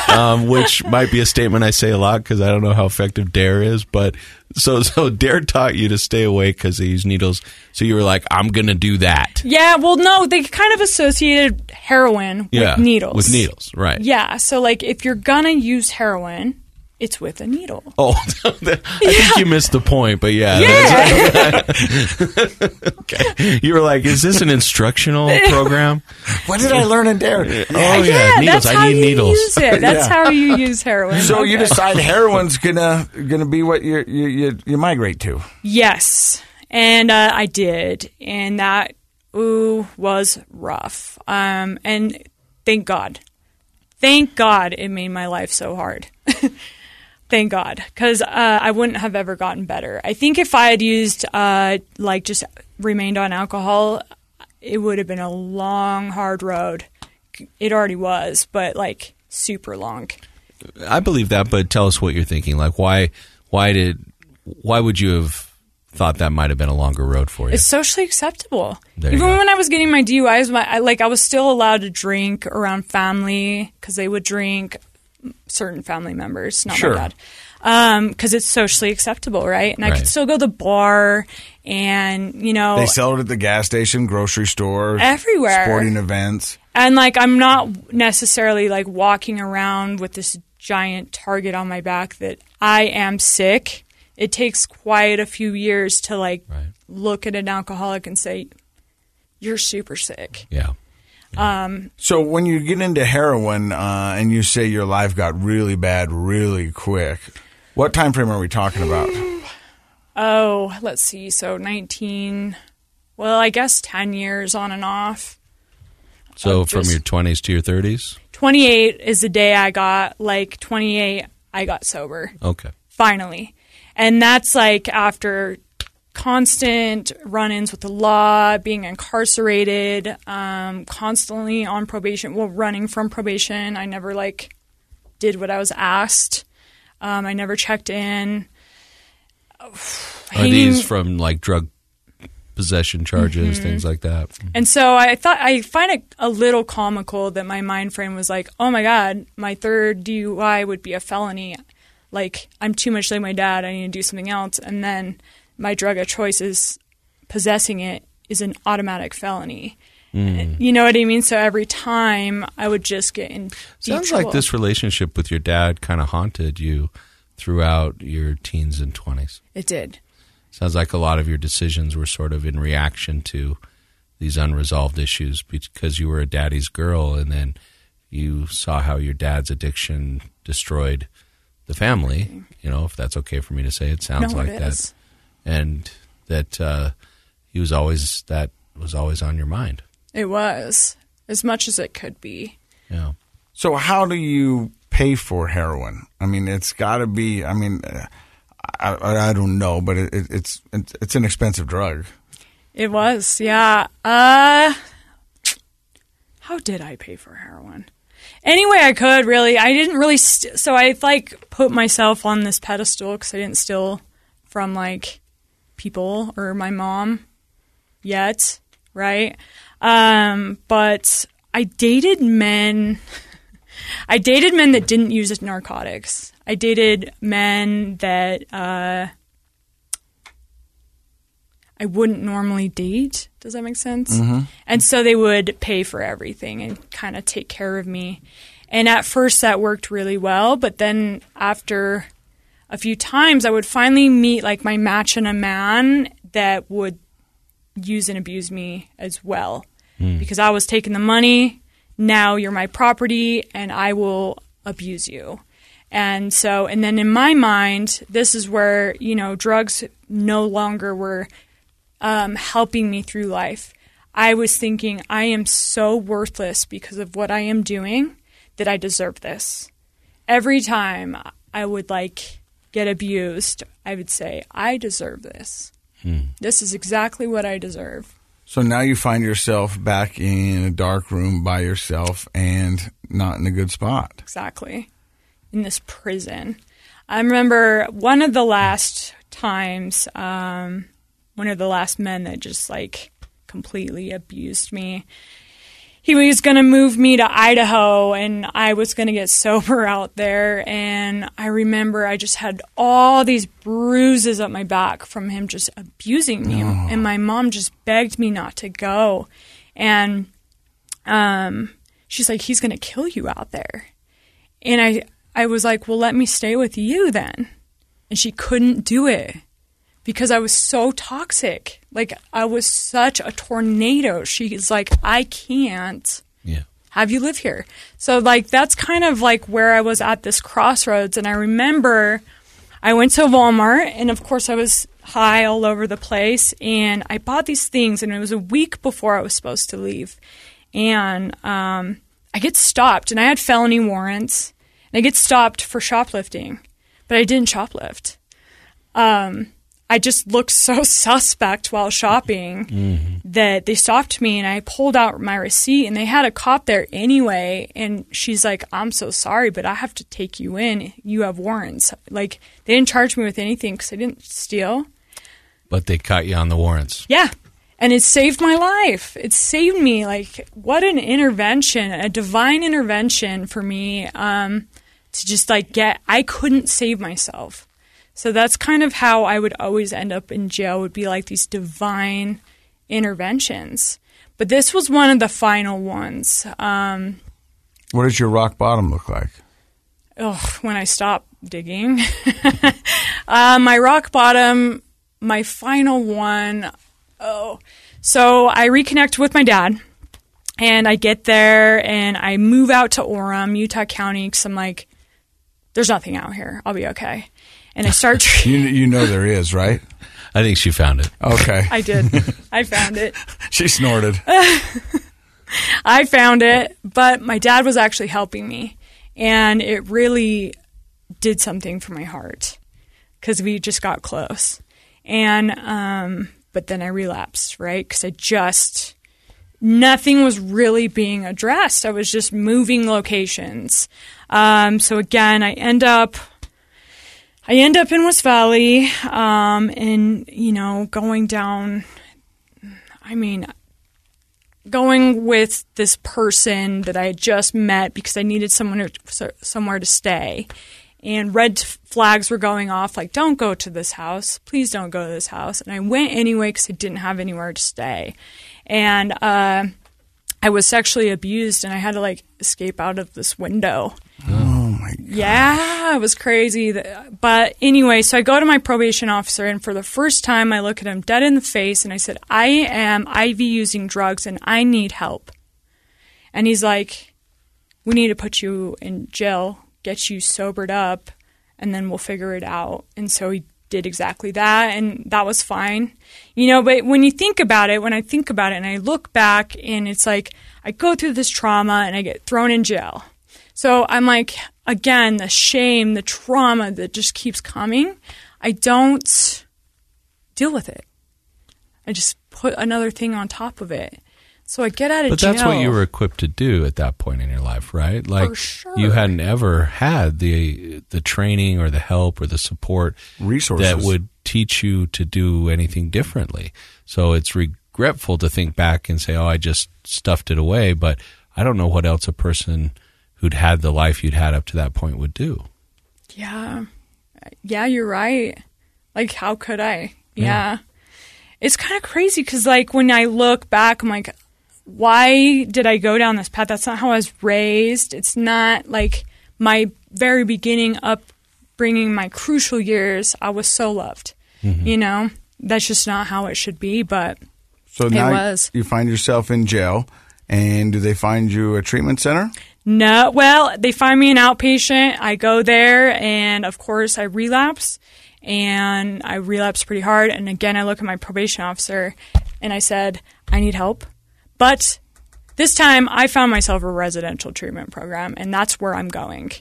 um, which might be a statement I say a lot because I don't know how effective Dare is. But so so Dare taught you to stay away because they use needles. So you were like, I'm gonna do that. Yeah, well, no, they kind of associated heroin Yeah, with needles. With needles, right? Yeah, so like if you're gonna use heroin, it's with a needle. Oh, I think you missed the point, but yeah. Yeah. okay. You were like, is this an instructional program? What did I learn in Dare? Oh yeah, needles. that's I how need you needles. use it. That's Yeah. how you use heroin. So you decide heroin's gonna gonna be what you you you, you migrate to. Yes, and uh, I did, and that ooh was rough. Um, and thank God, thank God, it made my life so hard. Thank God, because uh, I wouldn't have ever gotten better. I think if I had used uh, like just remained on alcohol, it would have been a long, hard road. It already was, but like super long. I believe that, but tell us what you're thinking. Like, why? Why did? Why would you have thought that might have been a longer road for you? It's socially acceptable. Even go. when I was getting my DUIs, my, I, like I was still allowed to drink around family because they would drink certain family members, not Sure. my dad, um, because it's socially acceptable, right? And I could still go to the bar, and you know, They sell it at the gas station, grocery store, Everywhere. sporting events. and like I'm not necessarily like walking around with this giant target on my back that I am sick. It takes quite a few years to like Right. look at an alcoholic and say, "You're super sick." yeah. So when you get into heroin uh, and you say your life got really bad really quick, what time frame are we talking about? Oh, let's see. So 19, well, I guess 10 years on and off. So from just- your 20s to your 30s. 28 is the day I got, like, 28, I got sober, Okay. finally. And that's like after constant run ins with the law, being incarcerated, um, constantly on probation, well, running from probation. I never, like, did what I was asked. Um, I never checked in. Are Hanging- these from like drug possession charges, Mm-hmm. things like that? And so I thought I find it a little comical that my mind frame was like, "Oh my god, my third DUI would be a felony. Like I'm too much like my dad. I need to do something else." And then my drug of choice is possessing it is an automatic felony. Mm. You know what I mean? So every time I would just get in Sounds trouble. like this relationship with your dad kind of haunted you throughout your teens and 20s. It did. Sounds like a lot of your decisions were sort of in reaction to these unresolved issues because you were a daddy's girl and then you saw how your dad's addiction destroyed the family. You know, if that's okay for me to say, it sounds No, like it that. is. And that uh, he was always, that was always on your mind. It was as much as it could be. Yeah. So how do you pay for heroin? I mean, it's got to be. I mean, uh, I, I, I don't know, but it, it, it's it's it's an expensive drug. It was, yeah. Uh, how did I pay for heroin? Any way I could, really. I didn't really. St- so I like put myself on this pedestal because I didn't steal from like people or my mom yet, right? Um, but I dated men. I dated men that didn't use narcotics. I dated men that uh, I wouldn't normally date. Does that make sense? And so they would pay for everything and kind of take care of me. And at first that worked really well, but then after a few times I would finally meet like my match in a man that would use and abuse me as well. Because I was taking the money, now you're my property and I will abuse you. And so, and then in my mind, this is where, you know, drugs no longer were um, helping me through life. I was thinking, I am so worthless because of what I am doing that I deserve this. Every time I would like get abused, I would say, I deserve this. This is exactly what I deserve. So now you find yourself back in a dark room by yourself and not in a good spot. Exactly. In this prison. I remember one of the last times, um, one of the last men that just like completely abused me. He was going to move me to Idaho and I was going to get sober out there. And I remember I just had all these bruises up my back from him just abusing me. And my mom just begged me not to go. And um, she's like, he's going to kill you out there. And I, I was like, well, let me stay with you then. And she couldn't do it because I was so toxic. Like, I was such a tornado. She's like, I can't Yeah. have you live here. So, like, that's kind of like where I was at this crossroads. And I remember I went to Walmart, and of course, I was high all over the place. And I bought these things, and it was a week before I was supposed to leave. And um, I get stopped, and I had felony warrants, and I get stopped for shoplifting, but I didn't shoplift. Um, I just looked so suspect while shopping that they stopped me and I pulled out my receipt and they had a cop there anyway. And she's like I'm so sorry but I have to take you in. You have warrants. Like they didn't charge me with anything cuz I didn't steal. But they caught you on the warrants. yeah. And it saved my life. It saved me. Like what an intervention a divine intervention for me um to just like get I couldn't save myself so that's kind of how I would always end up in jail would be like these divine interventions. But this was one of the final ones. Um, What does your rock bottom look like? ugh, when I stop digging. uh, my rock bottom, my final one, oh. So I reconnect with my dad. And I get there and I move out to Orem, Utah County, because I'm like, there's nothing out here. I'll be okay. And I start. You you know there is, right? I think she found it. Okay. I did. I found it. she snorted. I found it, but my dad was actually helping me. And it really did something for my heart because we just got close. And, um, but then I relapsed, right? Because I just, nothing was really being addressed. I was just moving locations. Um, so again, I end up, I end up in West Valley, um, and, you know, going down, I mean, going with this person that I had just met because I needed someone to, somewhere to stay. And red flags were going off like, don't go to this house. Please don't go to this house. And I went anyway because I didn't have anywhere to stay. And uh, I was sexually abused and I had to like escape out of this window. Oh my god. Yeah, it was crazy. But anyway, so I go to my probation officer, and for the first time, I look at him dead in the face and I said, I am IV using drugs and I need help. And he's like, We need to put you in jail, get you sobered up, and then we'll figure it out. And so he did exactly that, and that was fine. You know, but when you think about it, when I think about it and I look back, and it's like, I go through this trauma and I get thrown in jail. So I'm like, again, the shame, the trauma that just keeps coming. I don't deal with it. I just put another thing on top of it. So I get out of But jail. But that's what you were equipped to do at that point in your life, right? Like sure. you hadn't ever had the the training or the help or the support Resources. that would teach you to do anything differently. So it's regretful to think back and say, "Oh, I just stuffed it away," but I don't know what else a person who'd had the life you'd had up to that point would do. Yeah. Yeah, you're right. Like, how could I? Yeah. It's kind of crazy because, like, when I look back, I'm like, why did I go down this path? That's not how I was raised. It's not like my very beginning upbringing, my crucial years, I was so loved. Mm-hmm. You know, that's just not how it should be. But So now was. you find yourself in jail, and do they find you a treatment center? No, well, they find me an outpatient. I go there, and of course, I relapse, and I relapse pretty hard. And again, I look at my probation officer, and I said, "I need help," but this time I found myself a residential treatment program, and that's where I'm going.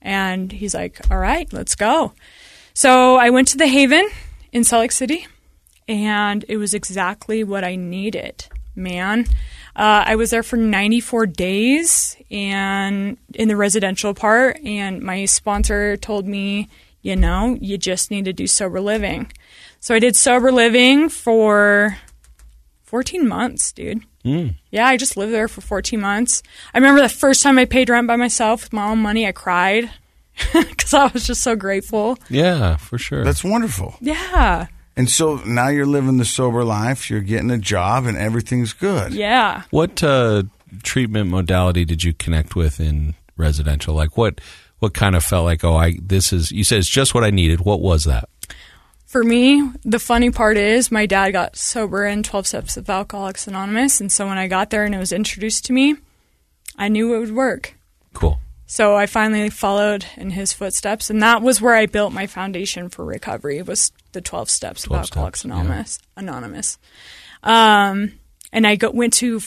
And he's like, "All right, let's go." So I went to the Haven in Salt Lake City, and it was exactly what I needed, man. Uh, I was there for 94 days and in the residential part, and my sponsor told me, you know, you just need to do sober living. So I did sober living for 14 months, dude. Mm. Yeah, I just lived there for 14 months. I remember the first time I paid rent by myself with my own money, I cried because I was just so grateful. Yeah, for sure. That's wonderful. Yeah, And so now you're living the sober life, you're getting a job, and everything's good. yeah. what uh, treatment modality did you connect with in residential? Like what what kind of felt like, oh, I this is you said it's just what I needed. What was that? For me, the funny part is my dad got sober in 12 Steps of Alcoholics Anonymous. And so when I got there and it was introduced to me, I knew it would work. Cool. So I finally followed in his footsteps. And that was where I built my foundation for recovery was the 12 Steps 12 of Alcoholics steps, Anonymous. Anonymous. Um, and I go, went to,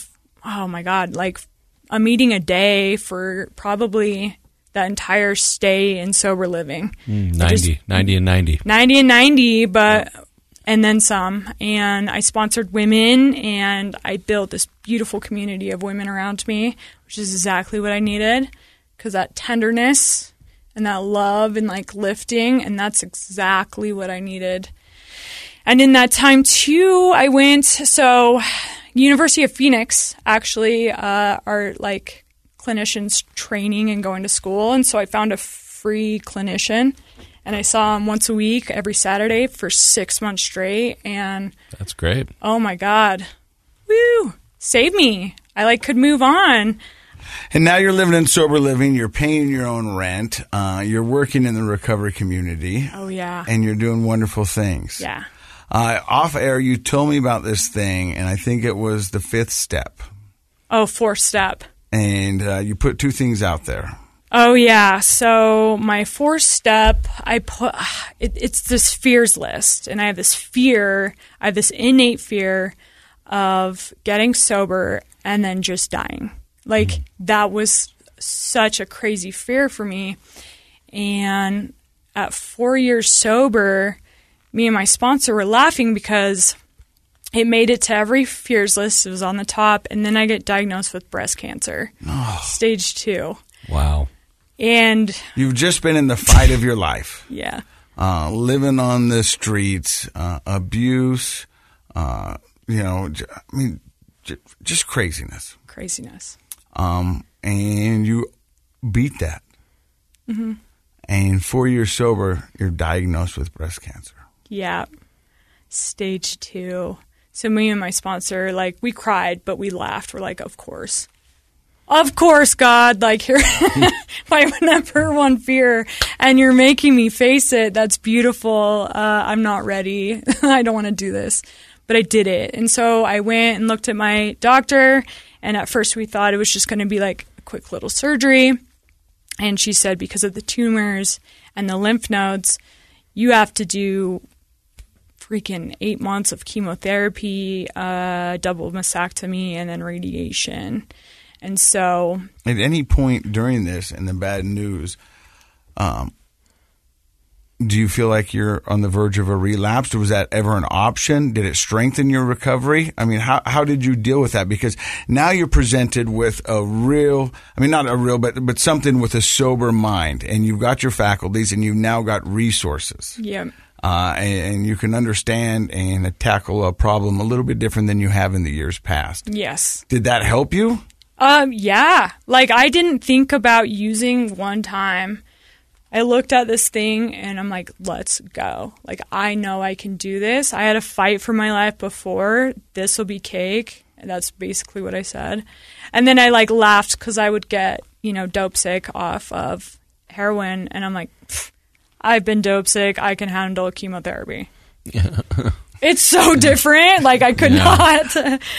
oh my God, like a meeting a day for probably that entire stay in sober living. Mm, I just- 90, 90 and 90. 90 and 90, but and then some. And I sponsored women and I built this beautiful community of women around me, which is exactly what I needed because that tenderness and that love and like lifting, and that's exactly what I needed. And in that time too, I went so University of Phoenix actually uh, are like clinicians training and going to school, and so I found a free clinician, and I saw him once a week every Saturday for six months straight, and That's great. oh my god, woo, save me! I like could move on. And now you're living in sober living, you're paying your own rent, uh, you're working in the recovery community, Oh yeah, and you're doing wonderful things. yeah. Uh, off air, you told me about this thing, and I think it was the fifth step. Oh, fourth step. And uh, you put two things out there. Oh yeah. So my fourth step, I put it, it's this fears list, and I have this fear. I have this innate fear of getting sober and then just dying. Like that was such a crazy fear for me. And at four years sober, me and my sponsor were laughing because it made it to every fears list. It was on the top, and then I get diagnosed with breast cancer, stage two. Wow. And You've just been in the fight of your life, yeah, uh, living on the streets, uh, abuse, uh, you know, j- I mean, j- just craziness. craziness. Um, and you beat that. Mm-hmm. And four years sober, you're diagnosed with breast cancer. Yeah, stage two. So me and my sponsor, like, we cried, but we laughed. We're like, of course. Of course, God, like here, my number one fear, and you're making me face it. That's beautiful. Uh, I'm not ready. I don't want to do this, but I did it. And so I went and looked at my doctor, and at first we thought it was just going to be like a quick little surgery. And she said, because of the tumors and the lymph nodes, you have to do freaking eight months of chemotherapy, uh, double mastectomy, and then radiation. And so, At any point during this and the bad news, um, do you feel like you're on the verge of a relapse? Was that ever an option? Did it strengthen your recovery? I mean, how, how did you deal with that? Because now you're presented with a real, I mean, not a real, but, but something with a sober mind and you've got your faculties and you've now got resources. yeah. Uh, and, and you can understand and tackle a problem a little bit different than you have in the years past. Yes. Did that help you? Um, yeah. Like I didn't think about using one time. I looked at this thing and I'm like, let's go. Like I know I can do this. I had a fight for my life before. This will be cake. And that's basically what I said. And then I like laughed because I would get, you know, dope sick off of heroin. And I'm like, "Pfft, I've been dope sick. I can handle chemotherapy. Yeah. it's so different. Like I could Yeah. not.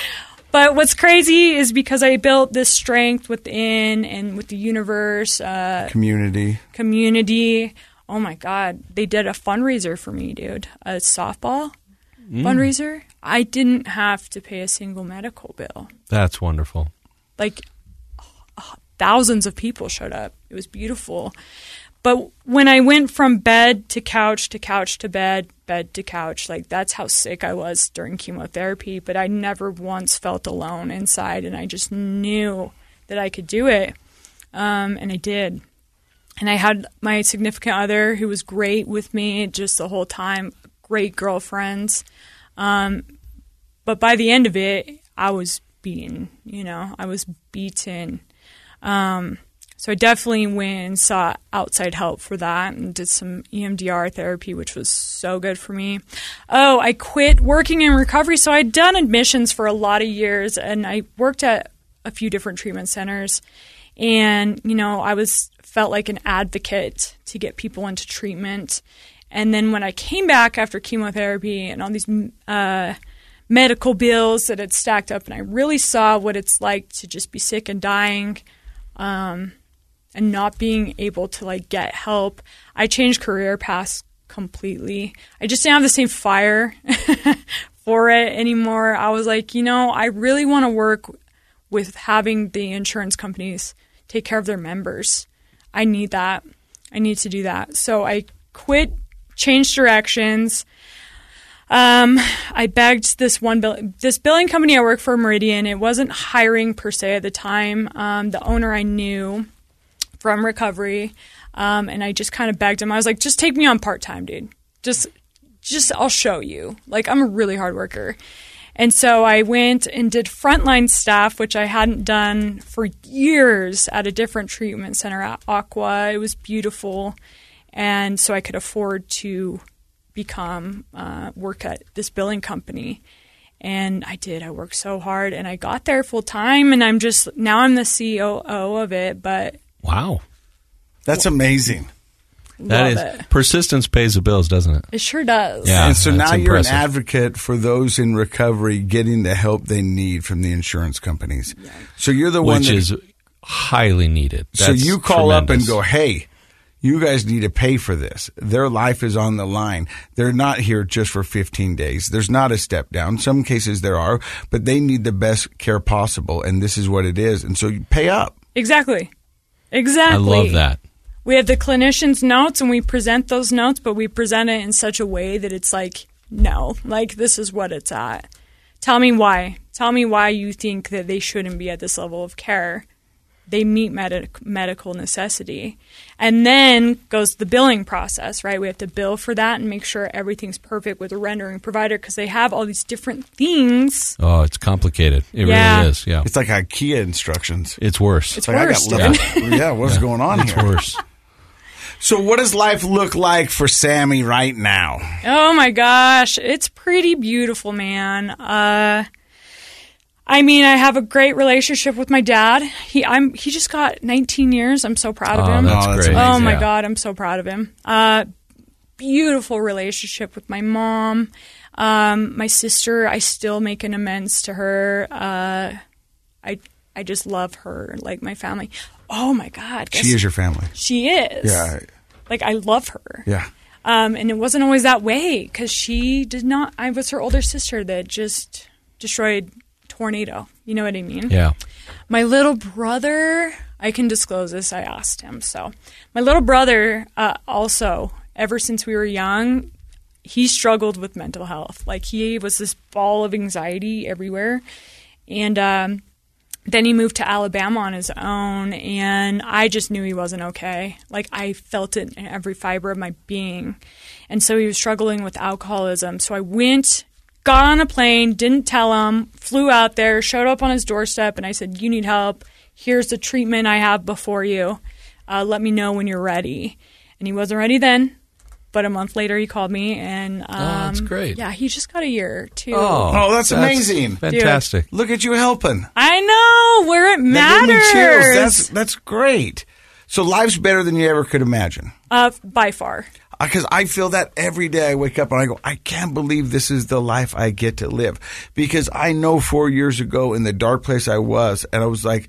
But what's crazy is because I built this strength within and with the universe, uh, Community. community. Oh my God. They did a fundraiser for me, dude. A softball fundraiser. I didn't have to pay a single medical bill. That's wonderful. Like thousands of people showed up. It was beautiful. But when I went from bed to couch to couch to bed, bed to couch, like that's how sick I was during chemotherapy. But I never once felt alone inside, and I just knew that I could do it, um, and I did. And I had my significant other who was great with me just the whole time, great girlfriends. Um, but by the end of it, I was beaten. You know, I was beaten. Um, so I definitely went and sought outside help for that and did some EMDR therapy, which was so good for me. Oh, I quit working in recovery. So I'd done admissions for a lot of years and I worked at a few different treatment centers. And, you know, I was felt like an advocate to get people into treatment. And then when I came back after chemotherapy and all these uh, medical bills that had stacked up, and I really saw what it's like to just be sick and dying, um, and not being able to like get help. I changed career paths completely. I just didn't have the same fire for it anymore. I was like, you know, I really want to work with having the insurance companies take care of their members. I need that. I need to do that. So I quit, changed directions. Um, I begged this one bill- this billing company I work for, Meridian. It wasn't hiring per se at the time. Um, the owner I knew from recovery, um, and I just kind of begged him. I was like, "Just take me on part time, dude. Just, just I'll show you. Like I'm a really hard worker." And so I went and did frontline staff, which I hadn't done for years at a different treatment center at Aqua. It was beautiful, and so I could afford to become uh, work at this billing company and I did. I worked so hard, and I got there full time, and I'm just now I'm the COO of it. But Wow. That's amazing. That love is it. persistence pays the bills, doesn't it? It sure does. Yeah. and so that's now you're impressive. an advocate for those in recovery getting the help they need from the insurance companies. So you're the one Which that is highly needed. So you call up and go, "Hey, you guys need to pay for this. Their life is on the line. They're not here just for 15 days. There's not a step down. Some cases there are, but they need the best care possible, and this is what it is. And so you pay up. Exactly. I Exactly. love that. We have the clinician's notes, and we present those notes, but we present it in such a way that it's like, no, like this is what it's at. Tell me why. Tell me why you think that they shouldn't be at this level of care. They meet medic- medical necessity. And then goes the billing process, right? We have to bill for that and make sure everything's perfect with a rendering provider because they have all these different things. Oh, it's complicated. It Yeah. really is. Yeah. It's like IKEA instructions. It's worse. It's Like worse, I got dude. left- yeah. what's going on it's here? worse. So what does life look like for Sammi right now? Oh my gosh, it's pretty beautiful, man. Uh, I mean, I have a great relationship with my dad. He, I'm, he just got 19 years. I'm so proud of Oh, him. that's Oh, that's great. oh my Yeah. god, I'm so proud of him. Uh, beautiful relationship with my mom. Um, my sister, I still make an amends to her. Uh, I, I just love her like my family. Oh my god, She is your family. she is. Yeah. Like I love her. Yeah. Um, and it wasn't always that way because she did not. I was her older sister that just destroyed tornado. You know what I mean? Yeah. My little brother, I can disclose this. I asked him. So my little brother, uh, also, ever since we were young, he struggled with mental health. Like he was this ball of anxiety everywhere, and um, then he moved to Alabama on his own, and I just knew he wasn't okay. Like I felt it in every fiber of my being, and so he was struggling with alcoholism. So I went, got on a plane, didn't tell him, flew out there, showed up on his doorstep, and I said, "You need help. Here's the treatment I have before you. Uh, let me know when you're ready." And he wasn't ready then. But a month later, he called me, and um, that's great. Yeah, he just got a year too. Oh, that's amazing. Fantastic. Look at you helping. I know where it That gave me chills. matters. That's that's great. So life's better than you ever could imagine. Uh, by far. Because I feel that every day I wake up and I go, I can't believe this is the life I get to live. Because I know four years ago in the dark place I was, and I was like,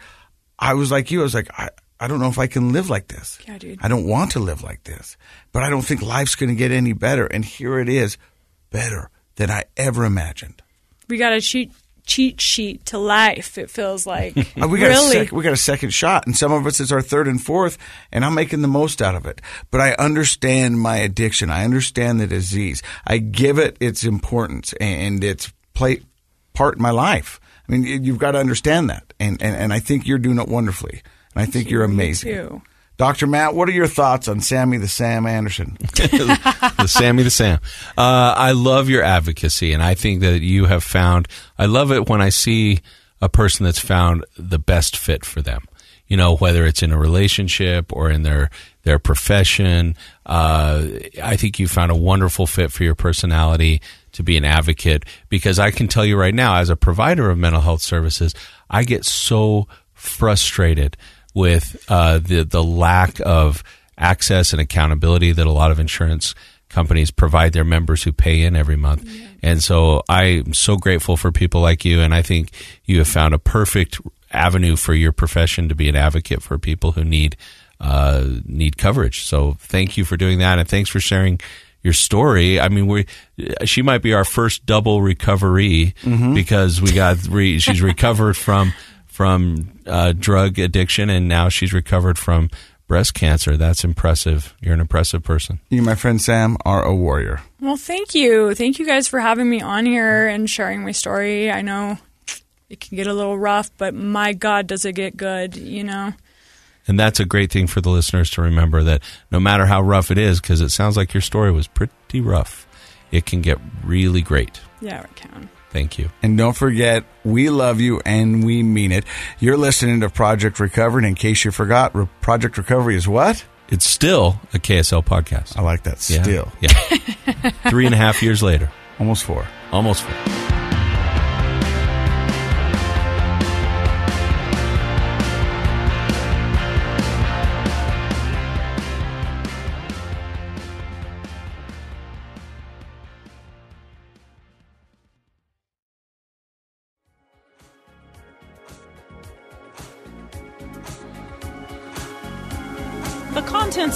I was like you. I was like, I, I don't know if I can live like this. Yeah, dude. I don't want to live like this, but I don't think life's going to get any better. And here it is, better than I ever imagined. We got to cheat, cheat sheet to life. It feels like Uh, we got really. a sec- we got a second shot, and some of us it's our third and fourth, and I'm making the most out of it. But I understand my addiction. I understand the disease. I give it its importance and its play part in my life. I mean, you- you've got to understand that, and and, and I think you're doing it wonderfully, and I think you're amazing. Dr. Matt, what are your thoughts on Sammi the Sam Anderson? the Sammi the Sam. Uh, I love your advocacy, and I think that you have found. I love it when I see a person that's found the best fit for them. You know, whether it's in a relationship or in their their profession. Uh, I think you found a wonderful fit for your personality to be an advocate. Because I can tell you right now, as a provider of mental health services, I get so frustrated with uh, the the lack of access and accountability that a lot of insurance companies provide their members who pay in every month. And so I'm so grateful for people like you, and I think you have found a perfect avenue for your profession to be an advocate for people who need uh, need coverage. So thank you for doing that, and thanks for sharing your story. I mean, we she might be our first double recovery because we got re, she's recovered from from uh, drug addiction, and now she's recovered from breast cancer. That's impressive. You're an impressive person. You, my friend Sam, are a warrior. Well, thank you. Thank you guys for having me on here and sharing my story. I know it can get a little rough, but my God, does it get good, you know? And that's a great thing for the listeners to remember that no matter how rough it is, because it sounds like your story was pretty rough, it can get really great. Yeah, it can. Thank you. And don't forget, we love you and we mean it. You're listening to Project Recovery. And in case you forgot, Re- Project Recovery is what? It's still a KSL podcast. I like that. Yeah. Still. Yeah. Three and a half years later. Almost four. Almost four.